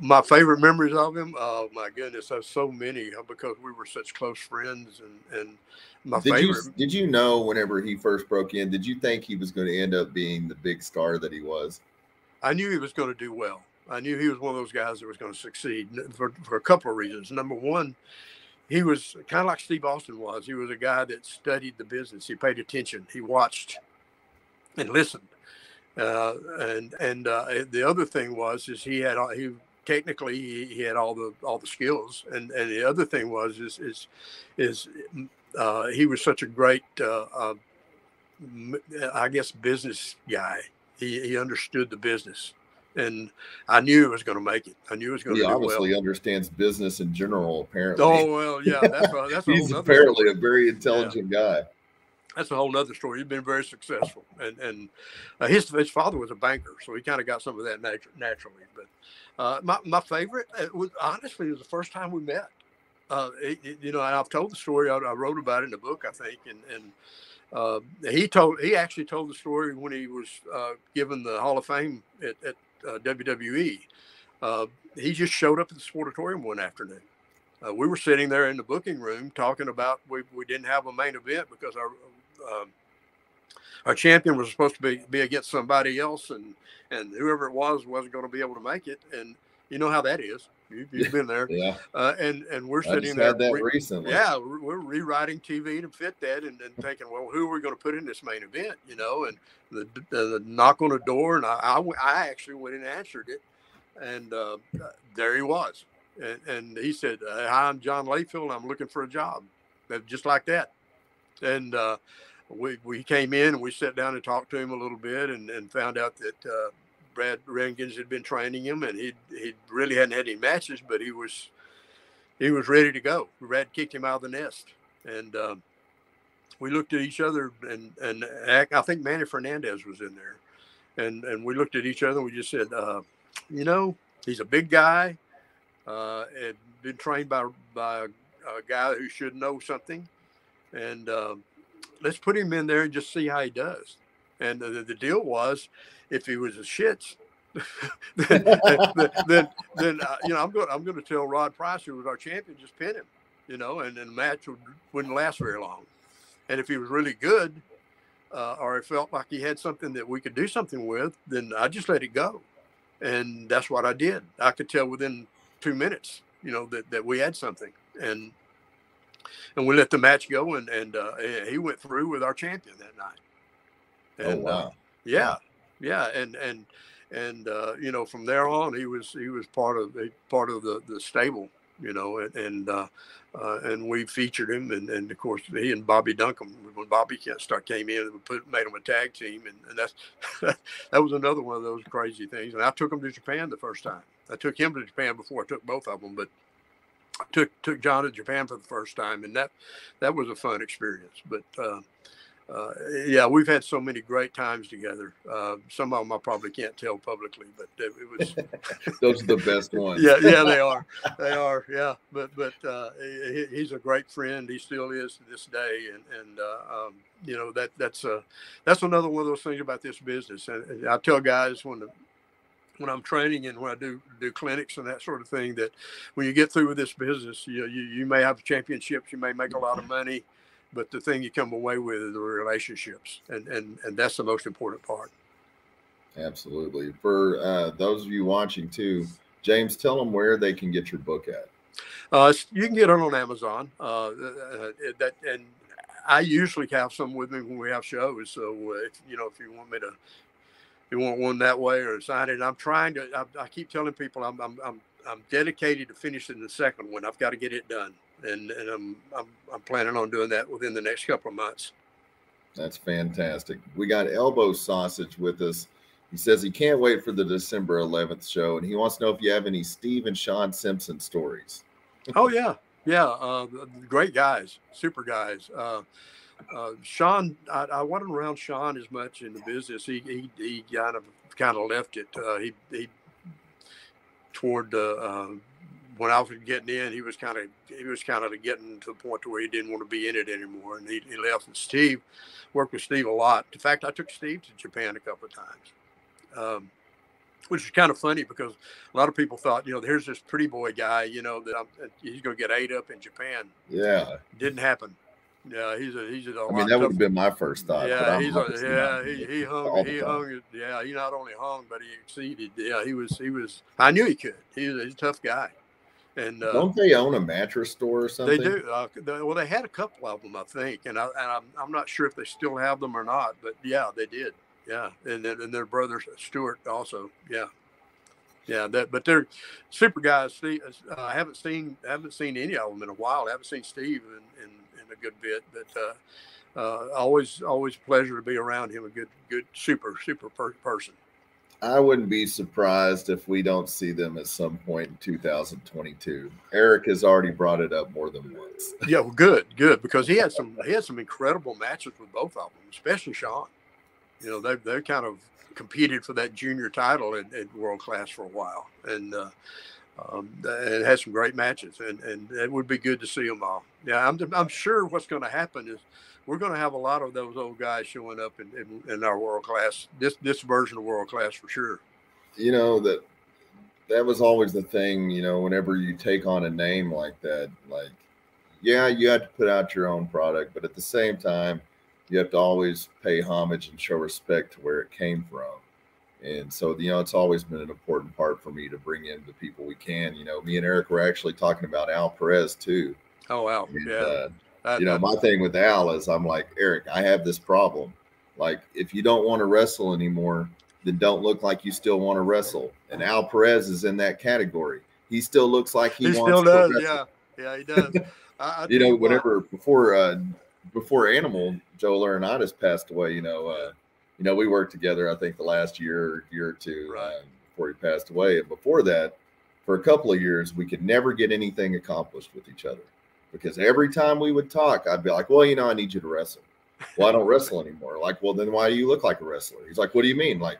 [SPEAKER 3] my favorite memories of him, oh my goodness, there's so many uh, because we were such close friends. And, and my
[SPEAKER 2] did
[SPEAKER 3] favorite.
[SPEAKER 2] You, did you know whenever he first broke in, did you think he was going to end up being the big star that he was?
[SPEAKER 3] I knew he was going to do well. I knew he was one of those guys that was going to succeed for, for a couple of reasons. Number one, he was kind of like Steve Austin was. He was a guy that studied the business. He paid attention. He watched and listened. Uh, and and uh, the other thing was is he had he technically he, he, had all the all the skills. And and the other thing was is is is uh, he was such a great uh, uh, I guess business guy. He he understood the business and I knew he was going to make it. I knew he was going
[SPEAKER 2] he
[SPEAKER 3] to.
[SPEAKER 2] He obviously
[SPEAKER 3] well.
[SPEAKER 2] understands business in general. Apparently.
[SPEAKER 3] Oh well, yeah, that's a, that's
[SPEAKER 2] he's apparently story. a very intelligent yeah. guy.
[SPEAKER 3] That's a whole other story. He's been very successful, and and uh, his his father was a banker, so he kind of got some of that natu- naturally. But uh, my my favorite was honestly it was the first time we met. Uh, it, it, you know, I've told the story. I, I, wrote about it in the book, I think, and and uh, he told he actually told the story when he was uh, given the Hall of Fame at, at uh, WWE. Uh, he just showed up at the Sportatorium one afternoon. Uh, we were sitting there in the booking room talking about we, we didn't have a main event because our um, our champion was supposed to be, be against somebody else and and whoever it was wasn't going to be able to make it and you know how that is you, have been there.
[SPEAKER 2] Yeah.
[SPEAKER 3] Uh, and and we're
[SPEAKER 2] sitting
[SPEAKER 3] there
[SPEAKER 2] that re- recently.
[SPEAKER 3] yeah we're, rewriting tv to fit that and, and thinking well who are we going to put in this main event? You know and the, the, the knock on the door and I, I, I, actually went and answered it and uh, there he was. And, and he said hi i'm john layfield. I'm looking for a job. Just like that. And uh, we, we came in and we sat down and talked to him a little bit and, and found out that uh, Brad Rheingans had been training him and he he really hadn't had any matches, but he was he was ready to go. Brad kicked him out of the nest, and um, we looked at each other and and I think Manny Fernandez was in there, and and we looked at each other and we just said, uh, you know, he's a big guy, uh, had been trained by by a, a guy who should know something, and um, let's put him in there and just see how he does. And the, the deal was, if he was a shits, <laughs> <laughs> then, then, then uh, you know I'm going I'm going to tell Rod Price, who was our champion, just pin him, you know, and then the match would, wouldn't last very long. And if he was really good, uh, or it felt like he had something that we could do something with, then I just let it go, and that's what I did. I could tell within two minutes, you know, that that we had something, and and we let the match go, and and uh, he went through with our champion that night.
[SPEAKER 2] Oh, and, oh wow!
[SPEAKER 3] Uh, yeah, yeah, and and and uh, you know from there on he was he was part of part of the the stable, you know, and and, uh, uh, and we featured him, and, and of course he and Bobby Duncum when Bobby start came in, we put made him a tag team, and, and that's <laughs> that was another one of those crazy things. And I took him to Japan the first time. I took him to Japan before I took both of them, but I took took John to Japan for the first time, and that that was a fun experience. But uh, uh, yeah, we've had so many great times together. Uh, some of them I probably can't tell publicly, but it, was. <laughs>
[SPEAKER 2] Those are the best ones.
[SPEAKER 3] yeah, yeah, they <laughs> are. They are. Yeah, but but uh, he, he's a great friend. He still is to this day, and and uh, um, you know that that's a that's another one of those things about this business. And I tell guys when the when I'm training and when I do do clinics and that sort of thing that when you get through with this business, you you, you may have championships, you may make a lot of money, but the thing you come away with is the relationships, and and and that's the most important part.
[SPEAKER 2] Absolutely. For uh, those of you watching too, James, tell them where they can get your book at.
[SPEAKER 3] Uh, you can get it on Amazon. Uh, uh that and I usually have some with me when we have shows. So uh, if, you know, if you want me to you want one that way or sign it. I'm trying to. I, I keep telling people I'm, I'm I'm I'm dedicated to finishing the second one. I've got to get it done, and and I'm I'm I'm planning on doing that within the next couple of months.
[SPEAKER 2] That's fantastic. We got Elbow Sausage with us. He says he can't wait for the December 11th show, and he wants to know if you have any Steve and Shaun Simpson stories. <laughs>
[SPEAKER 3] oh yeah, yeah, uh, great guys, super guys. Uh, uh, Shaun, I, I, wasn't around Shaun as much in the business. He he, he kind of kind of left it. Uh, he he toward the uh, when I was getting in, he was kind of he was kind of getting to the point to where he didn't want to be in it anymore, and he, he left. And Steve worked with Steve a lot. In fact, I took Steve to Japan a couple of times. Um, which is kind of funny because a lot of people thought, you know, here's this pretty boy guy, you know, that I'm, he's going to get ate up in Japan.
[SPEAKER 2] Yeah,
[SPEAKER 3] didn't happen. Yeah, he's a he's a.
[SPEAKER 2] I mean, that would have been my first thought.
[SPEAKER 3] Yeah, he's a, yeah he, he hung he hung yeah he not only hung but he exceeded. Yeah, he was he was. I knew he could. He was he's a tough guy. And uh,
[SPEAKER 2] don't they own a mattress store or something?
[SPEAKER 3] They do. Uh, they, well, they had a couple of them, I think, and I and I'm, I'm not sure if they still have them or not. But yeah, they did. Yeah, and then and their brother Stuart also. Yeah, yeah. That but they're super guys. Steve, uh, I haven't seen haven't seen any of them in a while. I haven't seen Steve in, in, in a good bit, but. Uh, uh, always, always pleasure to be around him. A good, good, super, super per- person.
[SPEAKER 2] I wouldn't be surprised if we don't see them at some point in 2022. Eric has already brought it up more than once. <laughs>
[SPEAKER 3] yeah, well, good, good, because he had some he had some incredible matches with both of them, especially Shaun you know, they they kind of competed for that junior title at, at world class for a while, and uh, um, and had some great matches, and and it would be good to see them all. Yeah, I'm I'm sure what's going to happen is we're going to have a lot of those old guys showing up in, in, in our world class this this version of world class for sure.
[SPEAKER 2] You know that that was always the thing. You know, whenever you take on a name like that, like yeah, you have to put out your own product, but at the same time you have to always pay homage and show respect to where it came from. And so, you know, it's always been an important part for me to bring in the people we can. You know, me and Eric were actually talking about Al Perez too.
[SPEAKER 3] Oh, Al. And, yeah.
[SPEAKER 2] Uh, you know, my thing with Al is I'm like, Eric, I have this problem. Like, if you don't want to wrestle anymore, then don't look like you still want to wrestle. And Al Perez is in that category. He still looks like he,
[SPEAKER 3] he
[SPEAKER 2] wants
[SPEAKER 3] still does. Yeah. Yeah, he does. <laughs>
[SPEAKER 2] I, I you know, whenever before uh, before Animal, Joe Laurinaitis passed away. You know, uh, you know, we worked together. I think the last year, year or two uh, before he passed away, and before that, for a couple of years, we could never get anything accomplished with each other because every time we would talk, I'd be like, "Well, you know, I need you to wrestle." Well, I don't wrestle anymore. Like, well, then why do you look like a wrestler? He's like, "What do you mean? Like,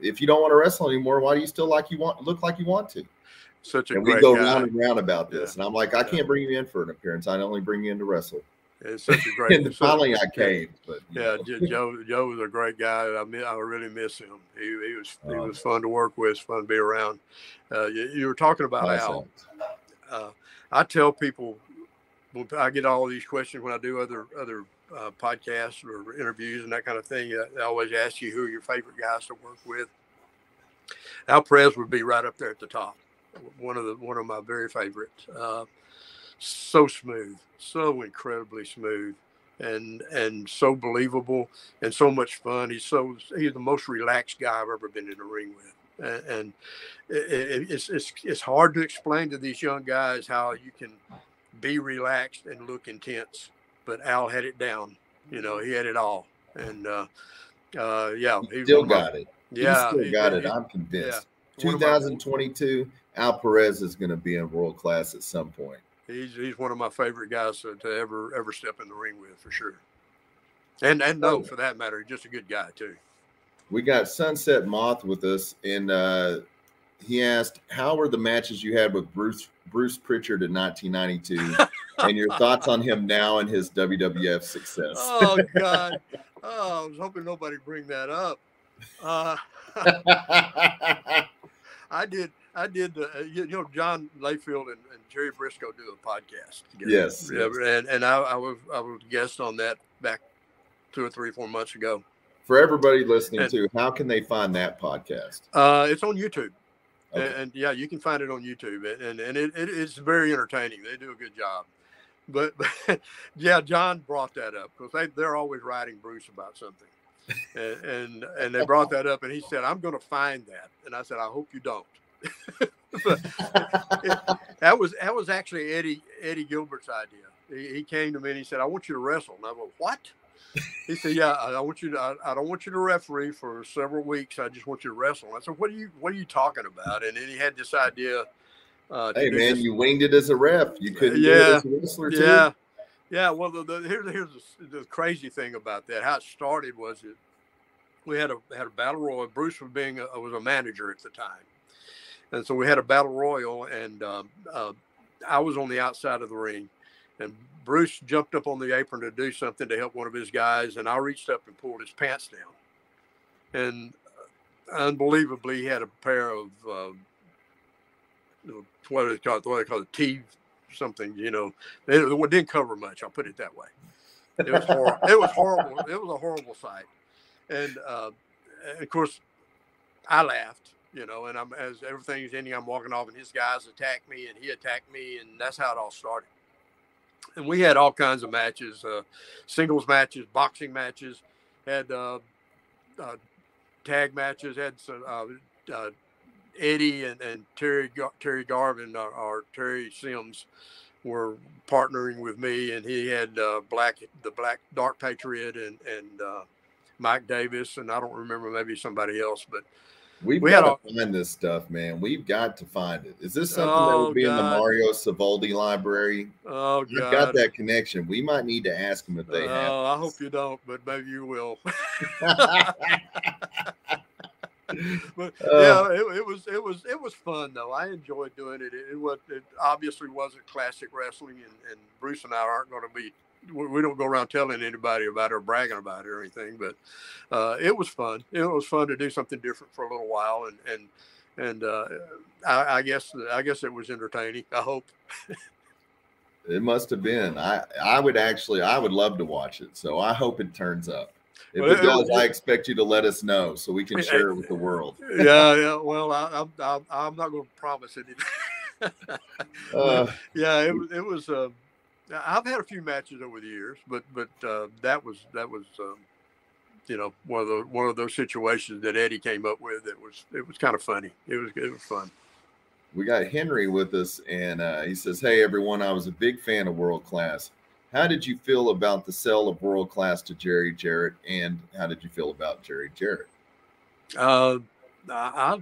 [SPEAKER 2] if you don't want to wrestle anymore, why do you still like you want look like you want to?"
[SPEAKER 3] Such a
[SPEAKER 2] and
[SPEAKER 3] we
[SPEAKER 2] go
[SPEAKER 3] guy.
[SPEAKER 2] round and round about this, yeah. and I'm like, I can't bring you in for an appearance. I only bring you in to wrestle.
[SPEAKER 3] It's such a great. <laughs>
[SPEAKER 2] and finally, I came. But
[SPEAKER 3] yeah, Joe Joe was a great guy. I mean, I really miss him. He, he was he was fun to work with, fun to be around. Uh, you, you, were talking about Al. Uh, I tell people, I get all these questions when I do other other uh, podcasts or interviews and that kind of thing. I always ask you who your favorite guys to work with. Al Perez would be right up there at the top. One of the one of my very favorite. Uh, so smooth, so incredibly smooth, and and so believable and so much fun. He's so he's the most relaxed guy I've ever been in the ring with, and, and it, it's it's it's hard to explain to these young guys how you can be relaxed and look intense. But Al had it down. You know, he had it all, and uh, uh, yeah,
[SPEAKER 2] he still got my, it.
[SPEAKER 3] Yeah,
[SPEAKER 2] he still got he, it. I'm convinced. Yeah. 2022, Al Perez is going to be in world class at some point
[SPEAKER 3] he's he's one of my favorite guys to, to ever ever step in the ring with for sure. And and no, for that matter, he's just a good guy too.
[SPEAKER 2] We got Sunset Moth with us, and uh, he asked, "How were the matches you had with Bruce Bruce Pritchard in 1992, <laughs> and your thoughts on him now and his WWF success?"
[SPEAKER 3] oh God, oh, I was hoping nobody bring that up. Uh, <laughs> I did. I did uh, you know John Layfield and, and Jerry Brisco do a podcast
[SPEAKER 2] together. Yes,
[SPEAKER 3] yes. and and I, I, was I was a guest on that back two or three four months ago.
[SPEAKER 2] For everybody listening and, to, how can they find that podcast?
[SPEAKER 3] Uh, it's on YouTube. And, and, yeah, you can find it on YouTube, and and it, it, it's very entertaining. They do a good job. But, but <laughs> yeah, John brought that up because they they're always writing Bruce about something, and, and and they brought that up, and he said, "I'm going to find that," and I said, "I hope you don't." <laughs> it, that was that was actually Eddie Eddie Gilbert's idea. He, he, came to me and he said, "I want you to wrestle." And I went, "What?" He said, "Yeah, I, want you to. I, I, don't want you to referee for several weeks. I just want you to wrestle." I said, "What are you What are you talking about?" And then he had this idea.
[SPEAKER 2] Uh, hey man, this. you winged it as a ref. You couldn't
[SPEAKER 3] yeah,
[SPEAKER 2] do it as a wrestler
[SPEAKER 3] too. Yeah, yeah. Well, the, the, here's here's the, the, crazy thing about that. How it started was it we had a had a battle royal. Bruce was being a, was a manager at the time, and so we had a battle royal, and um, uh, I was on the outside of the ring, and Bruce jumped up on the apron to do something to help one of his guys, and I reached up and pulled his pants down, and unbelievably, he had a pair of uh, what they call what they call the T something. You know, it, it didn't cover much. I'll put it that way. It was horrible. it was horrible. It was a horrible sight, and uh, of course, I laughed. You know, and I'm as everything's ending, I'm walking off, and his guys attack me, and he attacked me, and that's how it all started. And we had all kinds of matches, uh, singles matches, boxing matches, had uh, uh, tag matches, had some uh, uh, Eddie and, and Terry Terry Garvin or, or, Terry Sims were partnering with me, and he had uh, Black the Black Dark Patriot and and uh, Mike Davis, and I don't remember maybe somebody else, but
[SPEAKER 2] We've we got to find this stuff, man. We've got to find it. Is this something oh, that would be God. in the Mario Savoldi library?
[SPEAKER 3] Oh, God.
[SPEAKER 2] You've got that connection. We might need to ask them if they
[SPEAKER 3] oh,
[SPEAKER 2] have.
[SPEAKER 3] Oh, I hope you don't, but maybe you will. <laughs> but uh, <laughs> yeah, it, it, was it was it was fun though. I enjoyed doing it. It, it was it obviously wasn't classic wrestling, and, and Bruce and I aren't going to be. We don't go around telling anybody about it or bragging about it or anything, but uh, it was fun. It was fun to do something different for a little while, and and and uh, I, I guess I guess it was entertaining. I hope.
[SPEAKER 2] it must have been. I I would actually I would love to watch it. So I hope it turns up. If well, it does, it, I expect you to let us know so we can share it with the world.
[SPEAKER 3] Yeah, <laughs> yeah. Well, I, am I'm, I'm not going to promise anything. <laughs> uh, yeah, it was. It was. Uh, I've had a few matches over the years, but but uh, that was that was. Um, you know, one of the one of those situations that Eddie came up with. It was it was kind of funny. It was it was fun.
[SPEAKER 2] We got Henry with us, and uh, he says, "Hey everyone, I was a big fan of World Class. How did you feel about the sale of world class to Jerry Jarrett, and how did you feel about Jerry Jarrett?
[SPEAKER 3] Uh, I,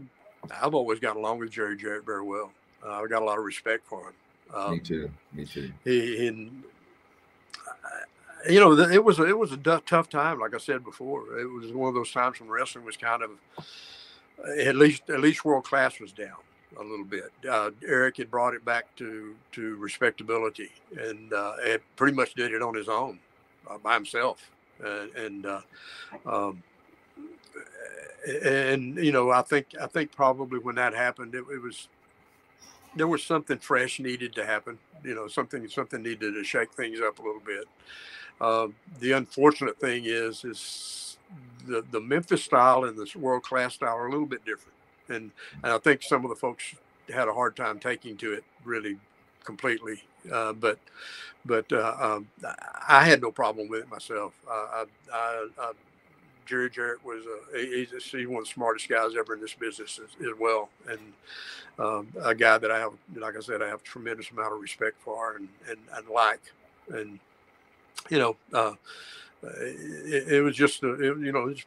[SPEAKER 3] I've always got along with Jerry Jarrett very well. Uh, I've got a lot of respect for him.
[SPEAKER 2] Um, Me too. Me too.
[SPEAKER 3] He, he you know, it was it was a tough time. Like I said before, it was one of those times when wrestling was kind of at least at least world class was down a little bit. Uh, Eric had brought it back to to respectability, and uh, it pretty much did it on his own, uh, by himself, and, and uh, um, and you know, I think I think probably when that happened, it, it, was there was something fresh needed to happen. You know, something something needed to shake things up a little bit. Uh, the unfortunate thing is is the the Memphis style and the world class style are a little bit different and and I think some of the folks had a hard time taking to it really completely. Uh, but but uh, um, I had no problem with it myself. I, I, I, Jerry Jarrett was a, he's, he's, one of the smartest guys ever in this business as, as well, and um, a guy that I have, like I said, I have a tremendous amount of respect for and and, and like, and you know, uh, it, it, was just a, it, you know, it's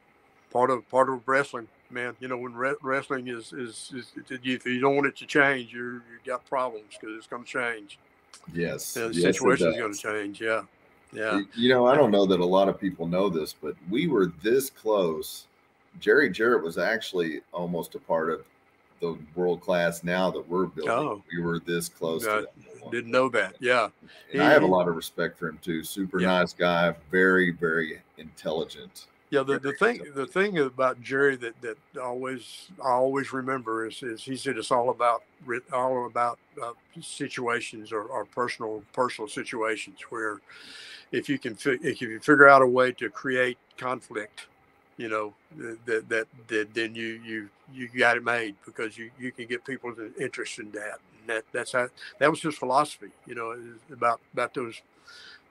[SPEAKER 3] part of part of wrestling man. You know, when re- wrestling is, is, is if you don't want it to change, you're you got problems because it's going to change.
[SPEAKER 2] Yes,
[SPEAKER 3] and
[SPEAKER 2] the
[SPEAKER 3] yes, situation is going to change. Yeah, yeah.
[SPEAKER 2] You know, I don't know that a lot of people know this, but we were this close. Jerry Jarrett was actually almost a part of the world class now that we're building. Oh, we were this close.
[SPEAKER 3] Didn't know that. Yeah,
[SPEAKER 2] he, I have a lot of respect for him too. Super yeah. nice guy, very very intelligent.
[SPEAKER 3] Yeah, the, the thing the thing about Jerry that, that always I always remember is, is he said it's all about all about uh, situations or, or, personal personal situations where if you can if you figure out a way to create conflict, you know that that, that then you you you got it made because you you can get people interested in that and that that's how that was his philosophy. You know about about those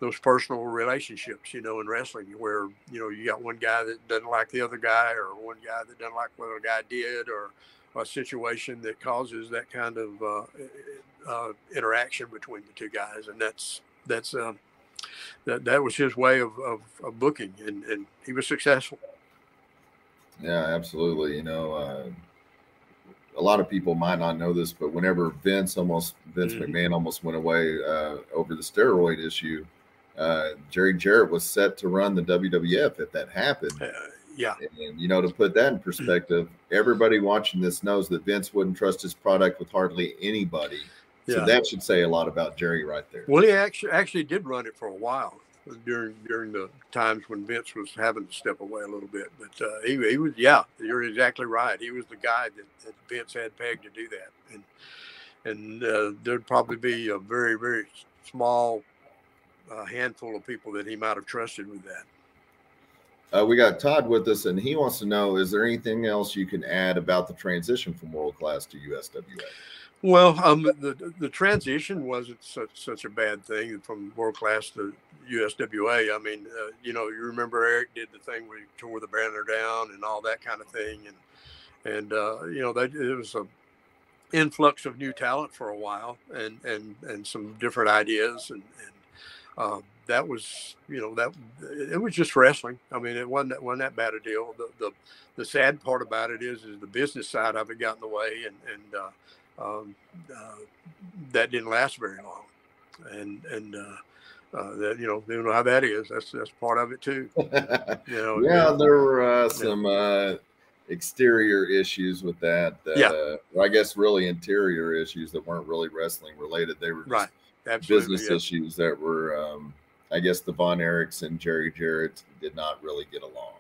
[SPEAKER 3] those personal relationships, you know, in wrestling, where you know you got one guy that doesn't like the other guy, or one guy that doesn't like what a guy did, or a situation that causes that kind of uh, uh, interaction between the two guys, and that's that's um, that that was his way of, of, of, booking, and, and he was successful.
[SPEAKER 2] Yeah, absolutely. You know, uh, a lot of people might not know this, but whenever Vince almost Vince mm-hmm. McMahon almost went away uh, over the steroid issue uh, Jerry Jarrett was set to run the WWF if that happened. Uh,
[SPEAKER 3] yeah.
[SPEAKER 2] And, you know, to put that in perspective, everybody watching this knows that Vince wouldn't trust his product with hardly anybody. So that should say a lot about Jerry right there.
[SPEAKER 3] Well, he actually actually did run it for a while during during the times when Vince was having to step away a little bit. But uh, he, he was, yeah, you're exactly right. He was the guy that, that Vince had pegged to do that, and and uh, there'd probably be a very very small uh, handful of people that he might have trusted with that.
[SPEAKER 2] Uh, we got Todd with us, and he wants to know: Is there anything else you can add about the transition from world class to USWA?
[SPEAKER 3] Well, um, the the transition wasn't such such a bad thing from world class to USWA. I mean, uh, you know, you remember Eric did the thing where he tore the banner down and all that kind of thing, and and uh, you know, that it was a influx of new talent for a while, and and and some different ideas, and and uh, that was you know that it was just wrestling. I mean, it wasn't that, wasn't that bad a deal. The, the the sad part about it is is the business side of it got in the way, and and uh, um, uh, that didn't last very long, and and uh, uh, that you know you know how that is. That's that's part of it too. <laughs>
[SPEAKER 2] You know, yeah, there were uh, some uh, exterior issues with that.
[SPEAKER 3] yeah,
[SPEAKER 2] uh, I guess really interior issues that weren't really wrestling related. They were
[SPEAKER 3] right.
[SPEAKER 2] Absolutely, business yeah. issues that were. Um, I guess the Von Erichs and Jerry Jarrett did not really get along.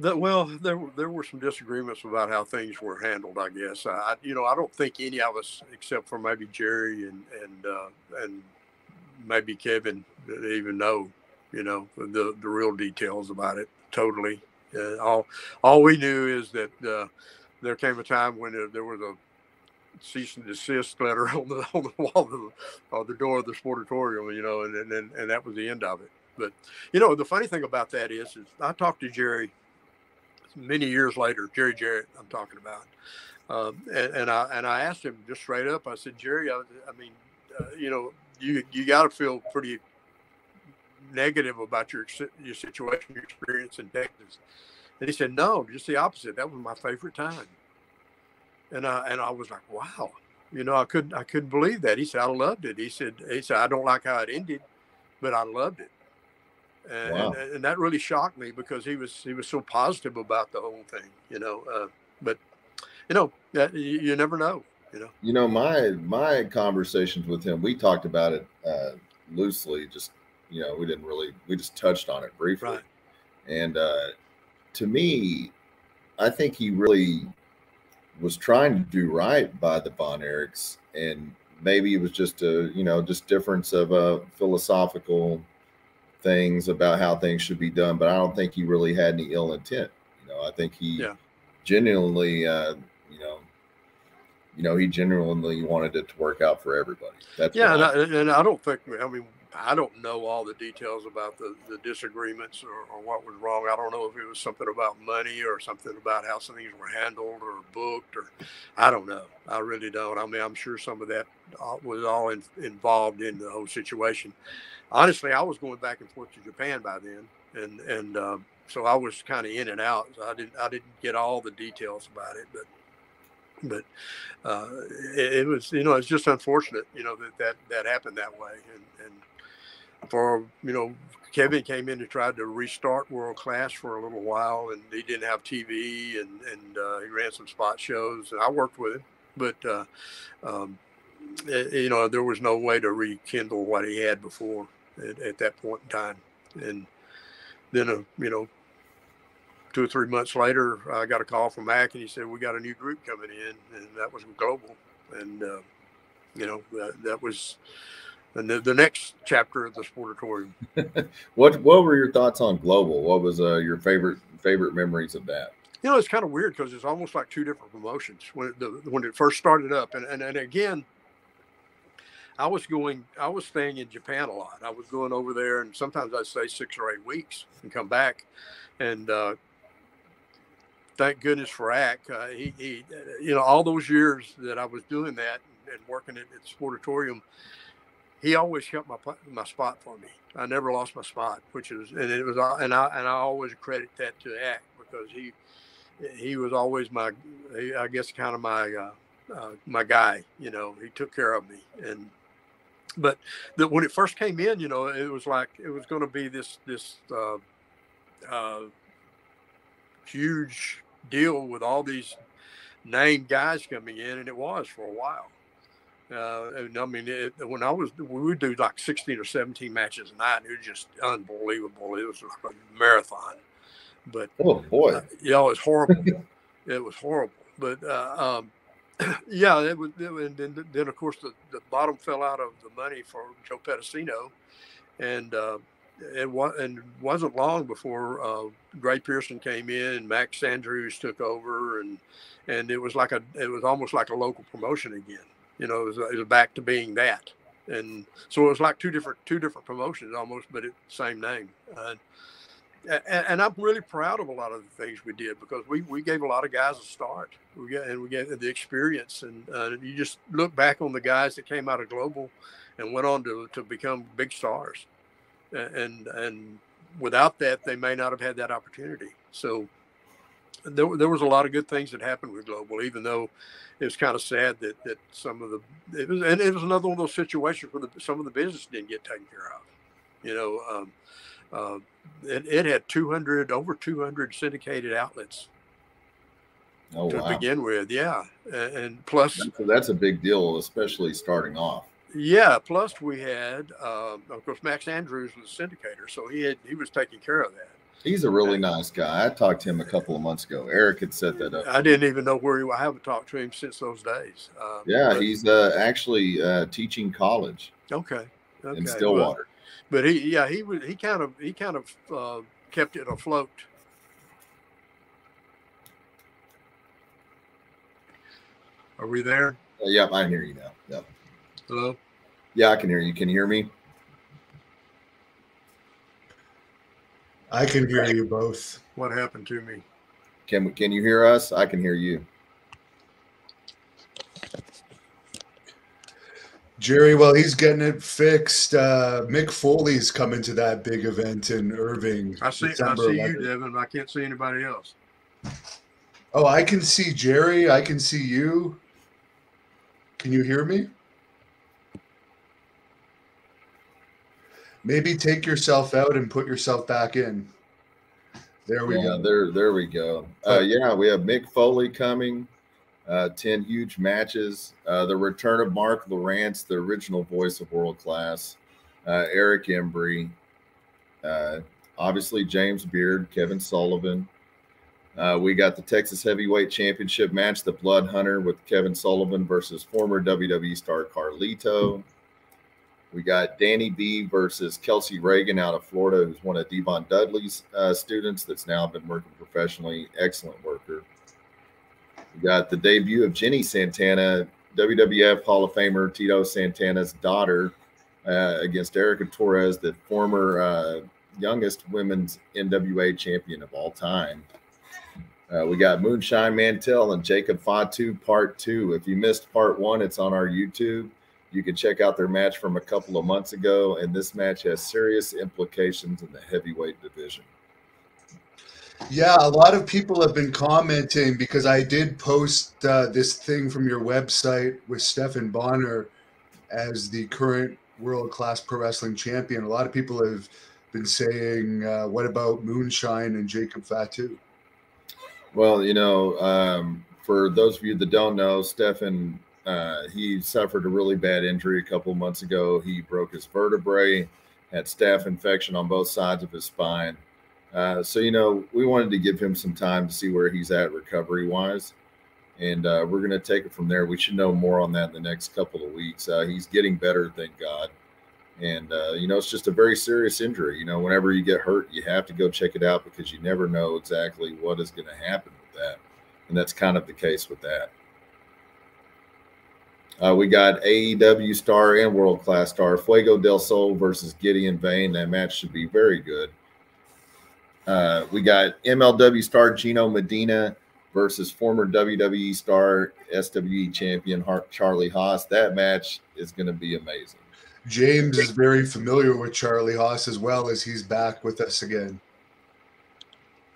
[SPEAKER 3] That, well, there there were some disagreements about how things were handled. I guess I, you know, I don't think any of us, except for maybe Jerry and and uh, and maybe Kevin, even know, you know, the the real details about it. Totally, uh, all all we knew is that uh, there came a time when there was a cease and desist letter <laughs> on the on the wall of the, on the door of the sportatorium, you know, and, and and that was the end of it. But you know, the funny thing about that is, is I talked to Jerry many years later, Jerry Jarrett, I'm talking about. Um, and, and, I and I asked him just straight up. I said, Jerry, I, I mean, uh, you know, you you got to feel pretty negative about your your situation, your experience in Texas. And he said, No, just the opposite. That was my favorite time. And I and I was like, Wow, you know, I couldn't I couldn't believe that. He said, I loved it. He said, he said, I don't like how it ended, but I loved it and, wow. and, and, that really shocked me because he was he was so positive about the whole thing, you know. Uh, but you know, that, you, you, never know, you know.
[SPEAKER 2] You know, my my conversations with him, we talked about it uh, loosely. Just you know, we didn't really we just touched on it briefly.
[SPEAKER 3] Right.
[SPEAKER 2] And uh, to me, I think he really was trying to do right by the Von Erichs, and maybe it was just a you know just difference of a philosophical things about how things should be done, but I don't think he really had any ill intent. You know, I think he
[SPEAKER 3] yeah.
[SPEAKER 2] genuinely, uh, you know, you know, he genuinely wanted it to work out for everybody. That's
[SPEAKER 3] yeah, and I, and I, don't think. I mean, I don't know all the details about the, the disagreements or, or, what was wrong. I don't know if it was something about money or something about how some things were handled or booked, or I don't know. I really don't. I mean, I'm sure some of that uh, was all in, involved in the whole situation honestly, I was going back and forth to Japan by then, and and uh, so I was kind of in and out. So I didn't I didn't get all the details about it, but but uh, it, it, was you know it's just unfortunate you know that that that happened that way, and and for you know Kevin came in and tried to restart world class for a little while, and he didn't have TV, and and uh, he ran some spot shows, and I worked with him, but. Uh, um, you know, there was no way to rekindle what he had before at, at that point in time. And then, uh, you know, two or three months later, I got a call from Mac, and he said we got a new group coming in, and that was Global, and uh, you know that, that was and the, the next chapter of the sportatorium. <laughs>
[SPEAKER 2] what what were your thoughts on Global? What was uh, your favorite favorite memories of that?
[SPEAKER 3] You know, it's kind of weird because it's almost like two different promotions when it, the, when it first started up, and and, and again, I was going, I was staying in Japan a lot. I was going over there, and sometimes I'd stay six or eight weeks and come back. And uh, thank goodness for Ack. Uh, he, he, you know, all those years that I was doing that and working at, at Sportatorium, he always kept my my spot for me. I never lost my spot, which is, and it was, and I and I always credit that to Ack because he he was always my, I guess, kind of my. Uh, uh, my guy. You know, he took care of me, and but the, when it first came in, you know, it was like it was going to be this this uh, uh, huge deal with all these named guys coming in, and it was for a while. Uh, I mean, it, when I was, we would do like 16 or 17 matches a night. It was just unbelievable. It was a marathon. But
[SPEAKER 2] oh boy, uh,
[SPEAKER 3] yeah, it was horrible. <laughs> it was horrible. But uh, um, yeah, it was. It, and then, then of course the, the bottom fell out of the money for Joe Pedicino, and uh, it was and wasn't long before uh, Gray Pearson came in and Max Andrews took over, and and it was like a it was almost like a local promotion again. You know, it was, it was back to being that, and so it was like two different two different promotions almost, but it same name. Uh, and, and, I'm really proud of a lot of the things we did because we, we gave a lot of guys a start. We got and we get the experience, and uh, you just look back on the guys that came out of global and went on to, to become big stars and and without that, they may not have had that opportunity. So there, there was a lot of good things that happened with Global, even though it was kind of sad that that some of the it was and it was another one of those situations where the, some of the business didn't get taken care of. You know, um, uh, it, it had 200 over 200 syndicated outlets
[SPEAKER 2] oh,
[SPEAKER 3] to
[SPEAKER 2] wow.
[SPEAKER 3] begin with. Yeah, and, and plus
[SPEAKER 2] that's, that's a big deal, especially starting off.
[SPEAKER 3] Yeah. Plus, we had, um, of course, Max Andrews was a syndicator, so he had he was taking care of that.
[SPEAKER 2] He's a really nice guy. I talked to him a couple of months ago. Eric had set that up.
[SPEAKER 3] I didn't even know where he. was. I haven't talked to him since those days.
[SPEAKER 2] Um, yeah, but, he's uh, actually uh, teaching college.
[SPEAKER 3] Okay. okay.
[SPEAKER 2] In Stillwater.
[SPEAKER 3] But, but he, yeah, he was. He kind of, he kind of uh, kept it afloat. Are we there?
[SPEAKER 2] Uh, yep, I hear you now. Yep.
[SPEAKER 3] Hello?
[SPEAKER 2] Yeah, I can hear you. Can you hear me?
[SPEAKER 1] I can hear you both.
[SPEAKER 3] What happened to me?
[SPEAKER 2] Can we, can you hear us? I can hear you.
[SPEAKER 1] Jerry, well, he's getting it fixed. Uh, Mick Foley's coming to that big event in Irving.
[SPEAKER 3] I see. December I see 11th. you, Devin. I can't see anybody else.
[SPEAKER 1] Oh, I can see Jerry. I can see you. Can you hear me? maybe take yourself out and put yourself back in. There we
[SPEAKER 2] yeah,
[SPEAKER 1] go.
[SPEAKER 2] There, there we go. Uh, yeah, we have Mick Foley coming. Uh, 10 huge matches. Uh, the return of Mark Lowrance, the original voice of world class. Uh, Eric Embry. Uh, obviously, James Beard, Kevin Sullivan. Uh, we got the Texas Heavyweight Championship match, the Blood Hunter with Kevin Sullivan versus former WWE star Carlito. We got Danny B versus Kelsey Reagan out of Florida, who's one of Devon Dudley's uh, students that's now been working professionally. Excellent worker. We got the debut of Jenny Santana, WWF Hall of Famer Tito Santana's daughter, uh, against Erica Torres, the former uh, youngest women's NWA champion of all time. Uh, we got Moonshine Mantell and Jacob Fatu Part Two. If you missed Part One, it's on our YouTube. You can check out their match from a couple of months ago, and this match has serious implications in the heavyweight division.
[SPEAKER 1] Yeah, a lot of people have been commenting because I did post uh, this thing from your website with Stephan Bonnar as the current world class pro wrestling champion. A lot of people have been saying, uh, "What about Moonshine and Jacob Fatu?"
[SPEAKER 2] Well, you know, um, for those of you that don't know, Stephan uh, he suffered a really bad injury a couple months ago. He broke his vertebrae, had staph infection on both sides of his spine. Uh, so, you know, we wanted to give him some time to see where he's at recovery wise. And uh, we're going to take it from there. We should know more on that in the next couple of weeks. Uh, he's getting better, thank God. And, uh, you know, it's just a very serious injury. You know, whenever you get hurt, you have to go check it out because you never know exactly what is going to happen with that. And that's kind of the case with that. Uh, we got AEW star and world class star Fuego del Sol versus Gideon Vane. That match should be very good. Uh, we got MLW star Gino Medina versus former WWE star SWE champion Charlie Haas. That match is going to be amazing.
[SPEAKER 1] James is very familiar with Charlie Haas as well as he's back with us again.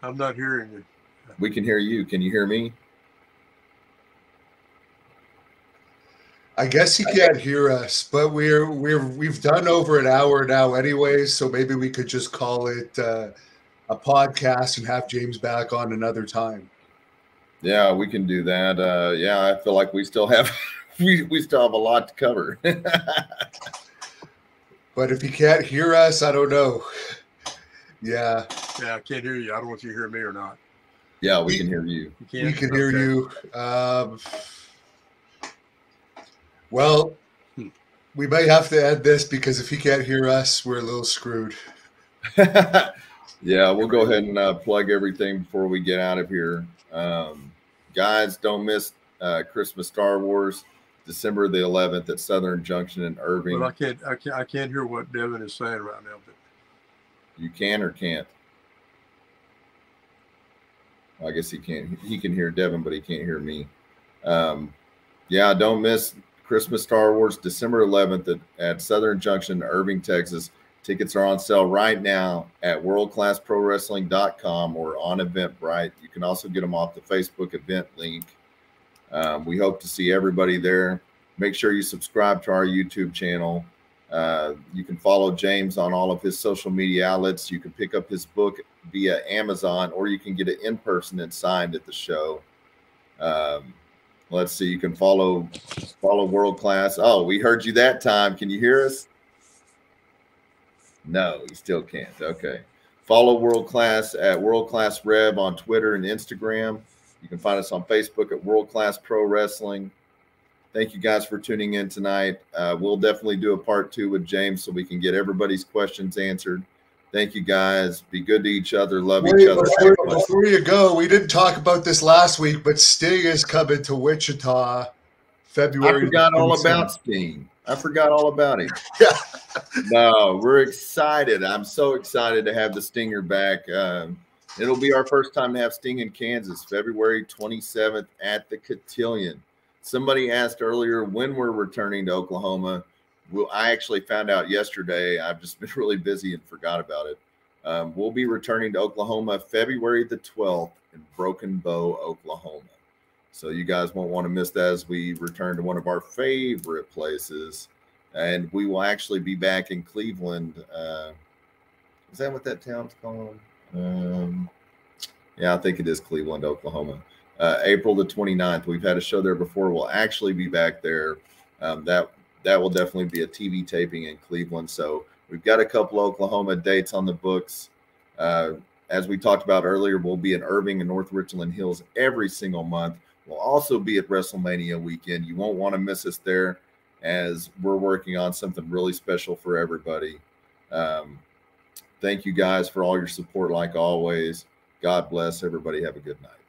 [SPEAKER 3] I'm not hearing you.
[SPEAKER 2] We can hear you. Can you hear me?
[SPEAKER 1] I guess he can't hear us, but we're we're we've done over an hour now, anyway, So maybe we could just call it uh, a podcast and have James back on another time.
[SPEAKER 2] Yeah, we can do that. Uh, yeah, I feel like we still have <laughs> we, we still have a lot to cover. <laughs>
[SPEAKER 1] but if you can't hear us, I don't know. Yeah.
[SPEAKER 3] Yeah, I can't hear you. I don't know if you hear me or not.
[SPEAKER 2] Yeah, we, we can hear you.
[SPEAKER 1] you can? We can hear you. Um, well, hmm. we might have to end this because if he can't hear us, we're a little screwed. <laughs>
[SPEAKER 2] yeah, we'll go ahead and uh, plug everything before we get out of here. Um, guys, don't miss uh, Christmas Star Wars, December the 11th at Southern Junction in Irving.
[SPEAKER 3] But I can't, I can't, I can't hear what Devin is saying right now. But
[SPEAKER 2] you can or can't. I guess he can't. He can hear Devin, but he can't hear me. Um, yeah, don't miss Christmas Star Wars, December 11th at, at Southern Junction, Irving, Texas. Tickets are on sale right now at worldclassprowrestling.com or on Eventbrite. You can also get them off the Facebook event link. Um, we hope to see everybody there. Make sure you subscribe to our YouTube channel. Uh, you can follow James on all of his social media outlets. You can pick up his book via Amazon, or you can get it in person and signed at the show. Um, let's see. You can follow follow World Class. Oh, we heard you that time. Can you hear us? No, you still can't. Okay. Follow World Class at World Class Rev on Twitter and Instagram. You can find us on Facebook at World Class Pro Wrestling. Thank you guys for tuning in tonight. Uh, we'll definitely do a part two with James so we can get everybody's questions answered. Thank you guys. Be good to each other. Love each other.
[SPEAKER 1] Before, before, you go, we didn't talk about this last week, but Sting is coming to Wichita February.
[SPEAKER 2] I forgot all about Sting. I forgot all about him. <laughs> no, we're excited. I'm so excited to have the Stinger back. Um, it'll be our first time to have Sting in Kansas, February 27th at the Cotillion. Somebody asked earlier when we're returning to Oklahoma. Well, I actually found out yesterday. I've just been <laughs> really busy and forgot about it. Um, we'll be returning to Oklahoma February the 12th in Broken Bow, Oklahoma. So you guys won't want to miss that as we return to one of our favorite places. And we will actually be back in Cleveland. Uh, is that what that town's called? Um, yeah, I think it is Cleveland, Oklahoma. Uh, April the 29th. We've had a show there before. We'll actually be back there. Um, that that will definitely be a TV taping in Cleveland. So we've got a couple Oklahoma dates on the books. Uh, as we talked about earlier, we'll be in Irving and North Richland Hills every single month. We'll also be at WrestleMania weekend. You won't want to miss us there as we're working on something really special for everybody. Um, thank you guys for all your support, like always. God bless everybody. Have a good night.